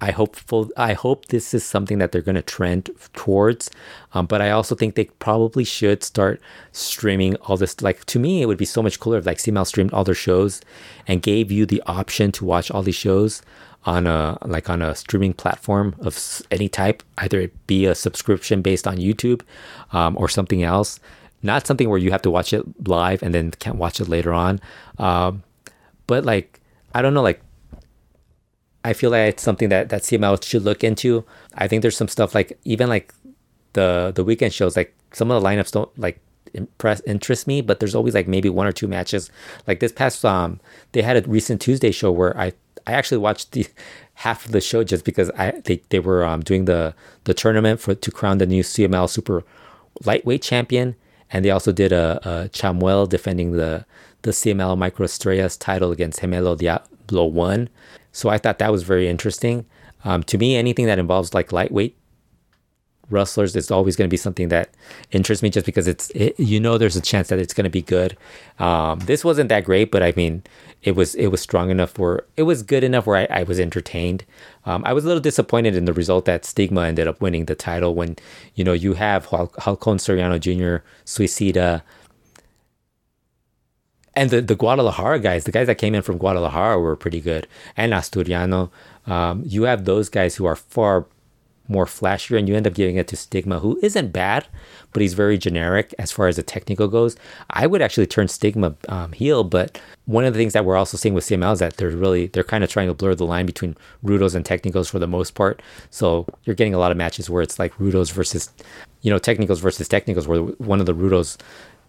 I hopeful I hope this is something that they're going to trend towards. Um, but I also think they probably should start streaming all this. Like to me, it would be so much cooler if like CML streamed all their shows and gave you the option to watch all these shows on a like on a streaming platform of any type, either it be a subscription based on YouTube um, or something else. Not something where you have to watch it live and then can't watch it later on. Um, but like I don't know, like I feel like it's something that that CML should look into. I think there's some stuff like even like the the weekend shows, like some of the lineups don't like impress interest me, but there's always like maybe one or two matches. Like this past um they had a recent Tuesday show where I I actually watched the half of the show just because I they, they were um doing the the tournament for to crown the new CML super lightweight champion and they also did a, a Chamuel defending the the CML Microestrellas title against Gemelo Diablo 1. So I thought that was very interesting. Um, to me, anything that involves like lightweight wrestlers is always going to be something that interests me just because it's it, you know there's a chance that it's going to be good. Um, this wasn't that great, but I mean it was it was strong enough where it was good enough where I, I was entertained. Um, I was a little disappointed in the result that Stigma ended up winning the title when you know you have Hal- Halcon Suriano Jr., Suicida, and the, the Guadalajara guys, the guys that came in from Guadalajara were pretty good, and Asturiano. Um, you have those guys who are far more flashier, and you end up giving it to Stigma, who isn't bad, but he's very generic as far as the technical goes. I would actually turn Stigma um, heel, but one of the things that we're also seeing with CML is that they're really they're kind of trying to blur the line between rudos and technicals for the most part. So you're getting a lot of matches where it's like rudos versus, you know, technicals versus technicals, where one of the rudos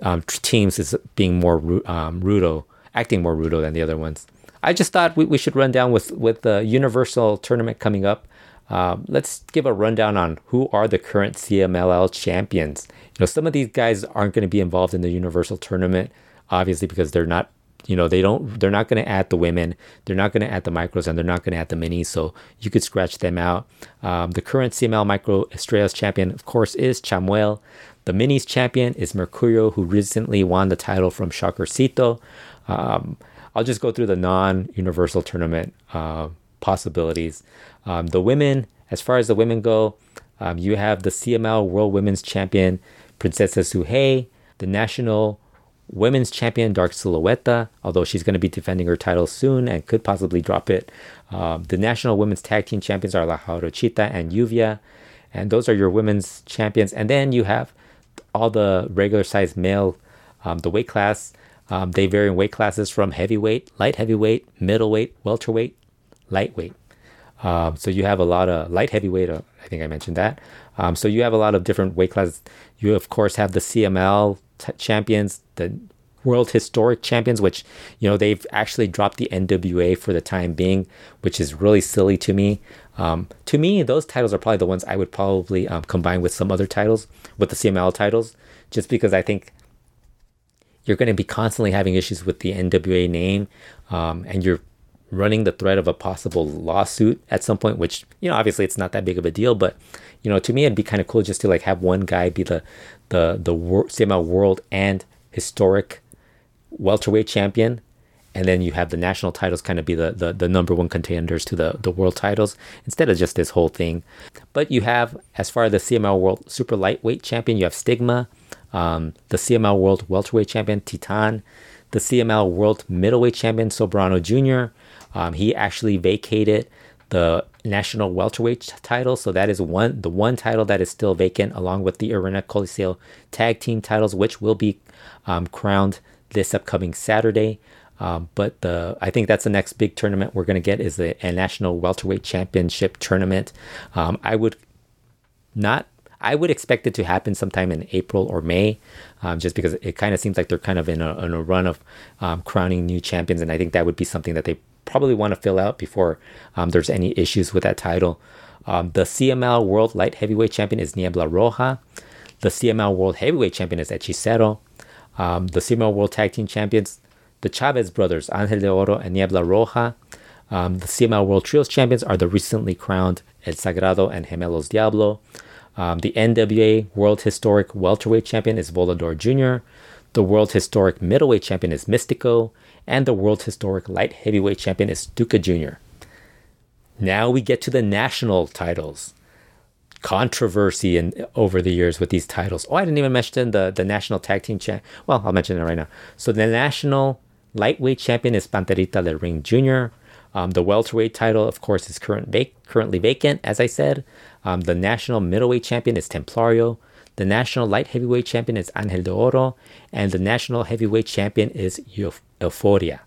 um, teams is being more um, rudo, acting more rudo than the other ones. I just thought we, we should run down with with the Universal tournament coming up. Um, let's give a rundown on who are the current CMLL champions. You know, some of these guys aren't going to be involved in the Universal tournament, obviously because they're not. You know, they don't. They're not going to add the women. They're not going to add the micros, and they're not going to add the minis. So you could scratch them out. Um, the current CML Micro Estrellas champion, of course, is Chamuel. The minis champion is Mercurio, who recently won the title from Shockercito. Um, I'll just go through the non-universal tournament uh, possibilities. Um, the women, as far as the women go, um, you have the CML World Women's Champion Princesa Sugehit, the National Women's Champion Dark Silueta, although she's going to be defending her title soon and could possibly drop it. Um, the National Women's Tag Team Champions are La Jarochita and Lluvia, and those are your women's champions. And then you have all the regular size male, um, the weight class. Um, they vary in weight classes from heavyweight, light heavyweight, middleweight, welterweight, lightweight. Um, so you have a lot of light heavyweight. Uh, I think I mentioned that. Um, so you have a lot of different weight classes. You of course have the CML t- champions, the world historic champions, which you know they've actually dropped the NWA for the time being, which is really silly to me. Um, to me, those titles are probably the ones I would probably um, combine with some other titles, with the CML titles, just because I think you're going to be constantly having issues with the NWA name, um, and you're running the threat of a possible lawsuit at some point. Which you know, obviously, it's not that big of a deal, but you know, to me, it'd be kind of cool just to like have one guy be the the the wor- CML world and historic welterweight champion and then you have the national titles kind of be the, the, the number one contenders to the, the world titles instead of just this whole thing. But you have, as far as the CML World Super Lightweight Champion, you have Stigma, um, the CML World Welterweight Champion, Titan, the CML World Middleweight Champion, Soberano Jr. Um, he actually vacated the national welterweight title, so that is one the one title that is still vacant, along with the Arena Coliseo tag team titles, which will be um, crowned this upcoming Saturday. Um, but the I think that's the next big tournament we're going to get is the national welterweight championship tournament. Um, I would not. I would expect it to happen sometime in April or May, um, just because it kind of seems like they're kind of in a, in a run of um, crowning new champions, and I think that would be something that they probably want to fill out before um, there's any issues with that title. Um, the CML World Light Heavyweight Champion is Niebla Roja. The CML World Heavyweight Champion is Hechicero. the CML World Tag Team Champions the Chavez brothers, Angel de Oro and Niebla Roja. Um, the CML World Trios champions are the recently crowned El Sagrado and Gemelos Diablo. Um, the NWA World Historic Welterweight Champion is Volador Jr. The World Historic Middleweight Champion is Místico. And the World Historic Light Heavyweight Champion is Stuka Jr. Now we get to the national titles. Controversy in over the years with these titles. Oh, I didn't even mention the, the national tag team champ. Well, I'll mention it right now. So the national Lightweight champion is Panterita del Ring Jr. Um, the welterweight title, of course, is current vac- currently vacant, as I said. Um, the national middleweight champion is Templario. The national light heavyweight champion is Angel de Oro. And the national heavyweight champion is Euforia.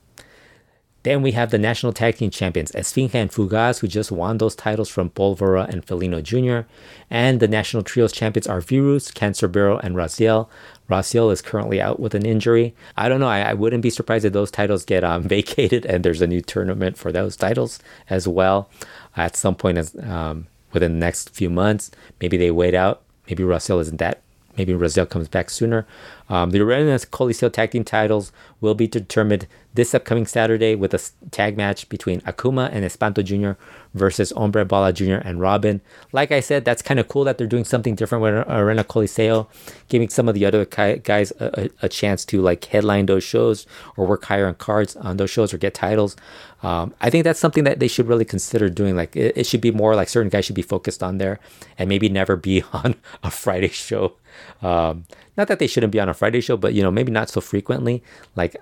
Then we have the national tag team champions, Esfinge and Fugaz, who just won those titles from Polvora and Felino Jr. And the national trios champions are Virus, Cancerbero, and Raziel. Raziel is currently out with an injury. I don't know. I, I wouldn't be surprised if those titles get um, vacated and there's a new tournament for those titles as well at some point as um, within the next few months. Maybe they wait out. Maybe Raziel isn't that maybe Raziel comes back sooner. Um, the Arena Coliseo tag team titles will be determined this upcoming Saturday with a tag match between Akuma and Espanto Jr. versus Hombre Bala Jr. and Robin. Like I said, that's kind of cool that they're doing something different with Arena Coliseo, giving some of the other guys a, a, a, chance to like headline those shows or work higher on cards on those shows or get titles. Um, I think that's something that they should really consider doing. Like it, it should be more like certain guys should be focused on there and maybe never be on a Friday show. Um, not that they shouldn't be on a Friday show, but you know maybe not so frequently. Like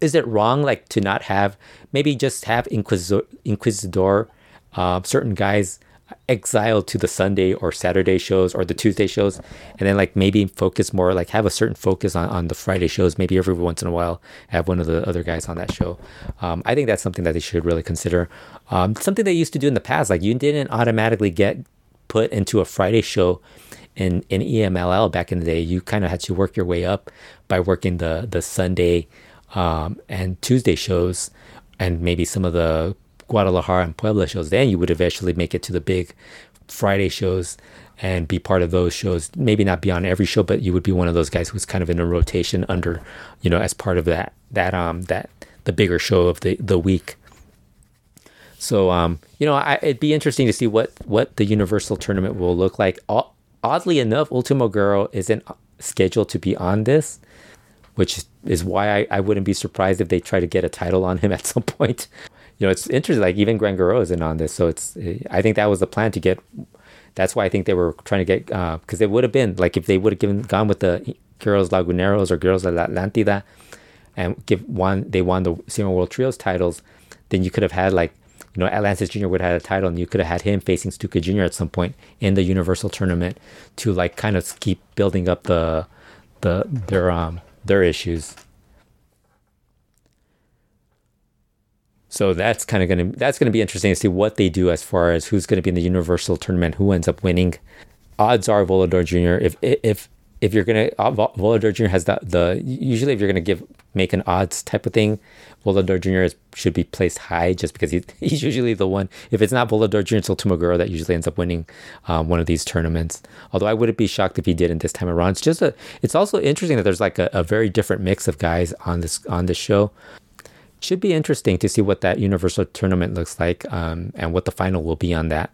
is it wrong like to not have maybe just have inquisitor, inquisitor uh, certain guys exiled to the Sunday or Saturday shows or the Tuesday shows, and then like maybe focus more, like have a certain focus on, on the Friday shows. Maybe every once in a while have one of the other guys on that show. Um, I think that's something that they should really consider. Um, something they used to do in the past, like you didn't automatically get put into a Friday show in in EMLL back in the day. You kind of had to work your way up by working the the Sunday um, and Tuesday shows, and maybe some of the Guadalajara and Puebla shows. Then you would eventually make it to the big Friday shows and be part of those shows. Maybe not be on every show, but you would be one of those guys who's kind of in a rotation under, you know, as part of that that um that the bigger show of the the week. So um you know I, it'd be interesting to see what what the Universal tournament will look like. Oddly enough, Ultimo Guerrero isn't scheduled to be on this, which is why I, I wouldn't be surprised if they try to get a title on him at some point you know, it's interesting. Like even Gran Guerrero isn't on this, so it's. I think that was the plan to get. That's why I think they were trying to get because uh, it would have been like if they would have given gone with the Guerreros Laguneros or de la Atlantida, and give one they won the CMLL World Trios titles, then you could have had like you know Atlantis Jr. would have had a title, and you could have had him facing Stuka Jr. at some point in the Universal tournament to like kind of keep building up the the their um their issues. So that's kind of to that's to be interesting to see what they do as far as who's to be in the Universal tournament, who ends up winning. Odds are Volador Jr. If if if you're gonna uh, Volador Jr. has that the usually if you're gonna give make an odds type of thing, Volador Jr. Should be placed high just because he, he's usually the one. If it's not Volador Jr., it's Ultimo that usually ends up winning um, one of these tournaments. Although I wouldn't be shocked if he didn't this time around. It's just a. It's also interesting that there's like a, a very different mix of guys on this on this show should be interesting to see what that universal tournament looks like um, and what the final will be on that.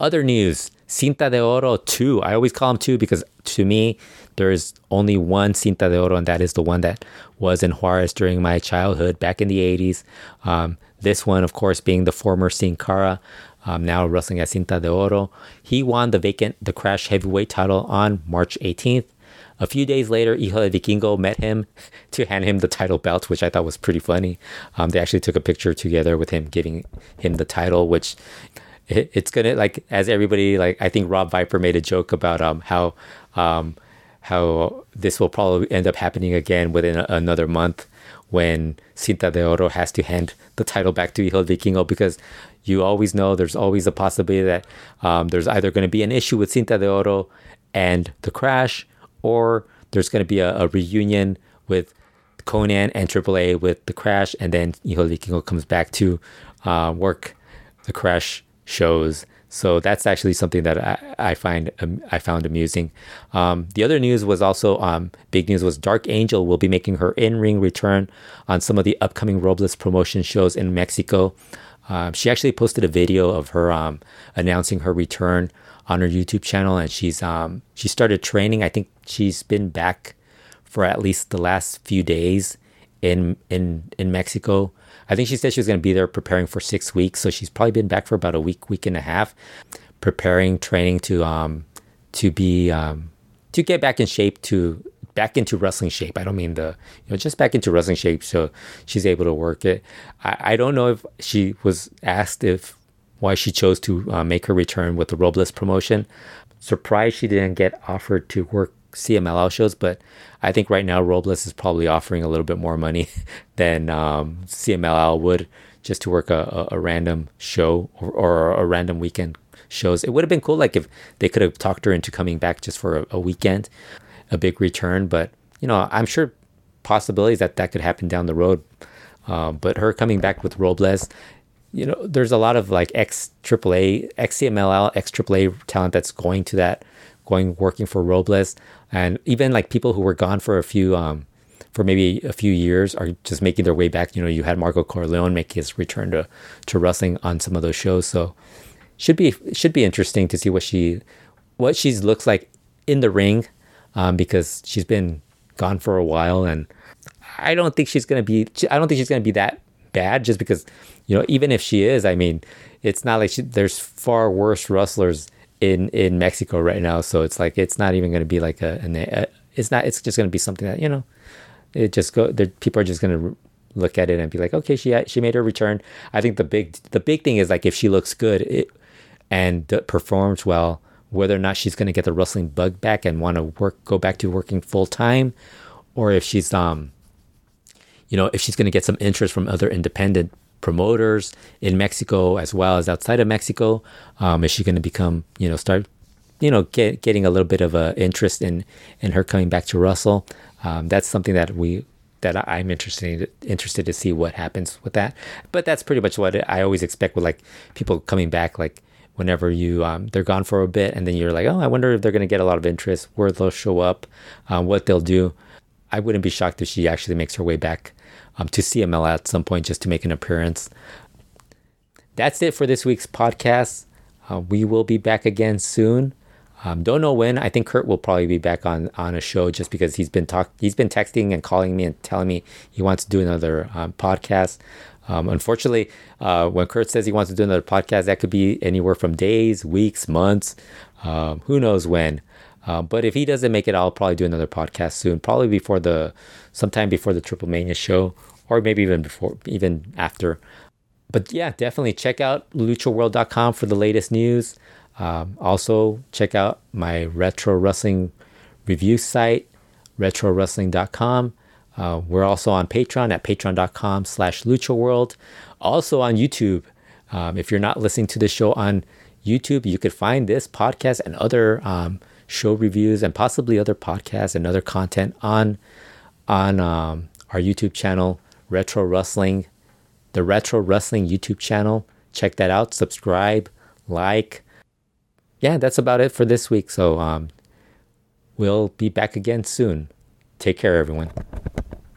Other news Cinta de Oro 2. I always call them 2 because to me, there's only one Cinta de Oro, and that is the one that was in Juarez during my childhood back in the 80s. Um, this one, of course, being the former Sin Cara, um, now wrestling at Cinta de Oro. He won the vacant, the Crash Heavyweight title on March 18th. A few days later, Hijo de Vikingo met him to hand him the title belt, which I thought was pretty funny. Um, they actually took a picture together with him giving him the title, which it, it's gonna like as everybody like I think Rob Viper made a joke about um how um how this will probably end up happening again within a, another month when Cinta de Oro has to hand the title back to Hijo Vikingo because you always know there's always a possibility that um, there's either going to be an issue with Cinta de Oro and the crash or there's going to be a, a, reunion with Konnan and AAA with the Crash, and then Hijo Vikingo comes back to uh, work the Crash shows. So that's actually something that I, I find um, I found amusing. Um, the other news was also um, big news was Dark Angel will be making her in-ring return on some of the upcoming Robles promotion shows in Mexico. Um, she actually posted a video of her um, announcing her return on her YouTube channel, and she's um she started training. I think she's been back for at least the last few days in in in Mexico. I think she said she was going to be there preparing for six weeks, so she's probably been back for about a week, week and a half, preparing, training to um to be um to get back in shape to back into wrestling shape. I don't mean the, you know, just back into wrestling shape so she's able to work it. I, I don't know if she was asked if why she chose to uh, make her return with the Robles promotion. Surprised she didn't get offered to work CMLL shows, but I think right now Robles is probably offering a little bit more money than um, CMLL would just to work a, a, a random show or, or, a random weekend shows. It would have been cool, like if they could have talked her into coming back just for a, a weekend, a big return. But you know, I'm sure possibilities that that could happen down the road. Uh, but her coming back with Robles, you know, there's a lot of like ex AAA, ex CMLL, ex AAA talent that's going to that, going working for Robles, and even like people who were gone for a few, um, for maybe a few years are just making their way back. You know, you had Marco Corleone make his return to to wrestling on some of those shows, so should be should be interesting to see what she what she looks like in the ring, um, because she's been gone for a while, and I don't think she's gonna be. I don't think she's gonna be that bad just because you know even if she is i mean it's not like she, there's far worse wrestlers in in mexico right now. So it's like it's not even going to be like a, an, a it's not it's just going to be something that you know it just go the people are just going to look at it and be like okay she she made her return. I think the big the big thing is like if she looks good it and performs well, whether or not she's going to get the wrestling bug back and want to work, go back to working full time, or if she's, um, you know, if she's going to get some interest from other independent promoters in Mexico as well as outside of Mexico. Um, is she going to become, you know, start, you know, get, getting a little bit of a interest in in her coming back to Russell? Um, that's something that we that I'm interested interested to see what happens with that. But that's pretty much what I always expect with like people coming back, like whenever you um, they're gone for a bit and then you're like, oh, I wonder if they're going to get a lot of interest, where they'll show up, um, what they'll do. I wouldn't be shocked if she actually makes her way back um, to CML at some point just to make an appearance. That's it for this week's podcast. Uh, we will be back again soon. Um, don't know when. I think Kurt will probably be back on on a show just because he's been talk he's been texting and calling me and telling me he wants to do another um, podcast. Um, unfortunately, uh, when Kurt says he wants to do another podcast, that could be anywhere from days, weeks, months, um, who knows when. Uh, but if he doesn't make it, I'll probably do another podcast soon, probably before the sometime before the Triplemania show, or maybe even before, even after. But yeah, definitely check out luchaworld.com for the latest news. Um, also, check out my retro wrestling review site, retrowrestling.com. Uh, we're also on Patreon at patreon.com slash luchaworld. Also on YouTube. Um, if you're not listening to the show on YouTube, you could find this podcast and other um, show reviews and possibly other podcasts and other content on on um, our YouTube channel, Retro Wrestling, the Retro Wrestling YouTube channel. Check that out. Subscribe, like, yeah, that's about it for this week. So um, we'll be back again soon. Take care, everyone.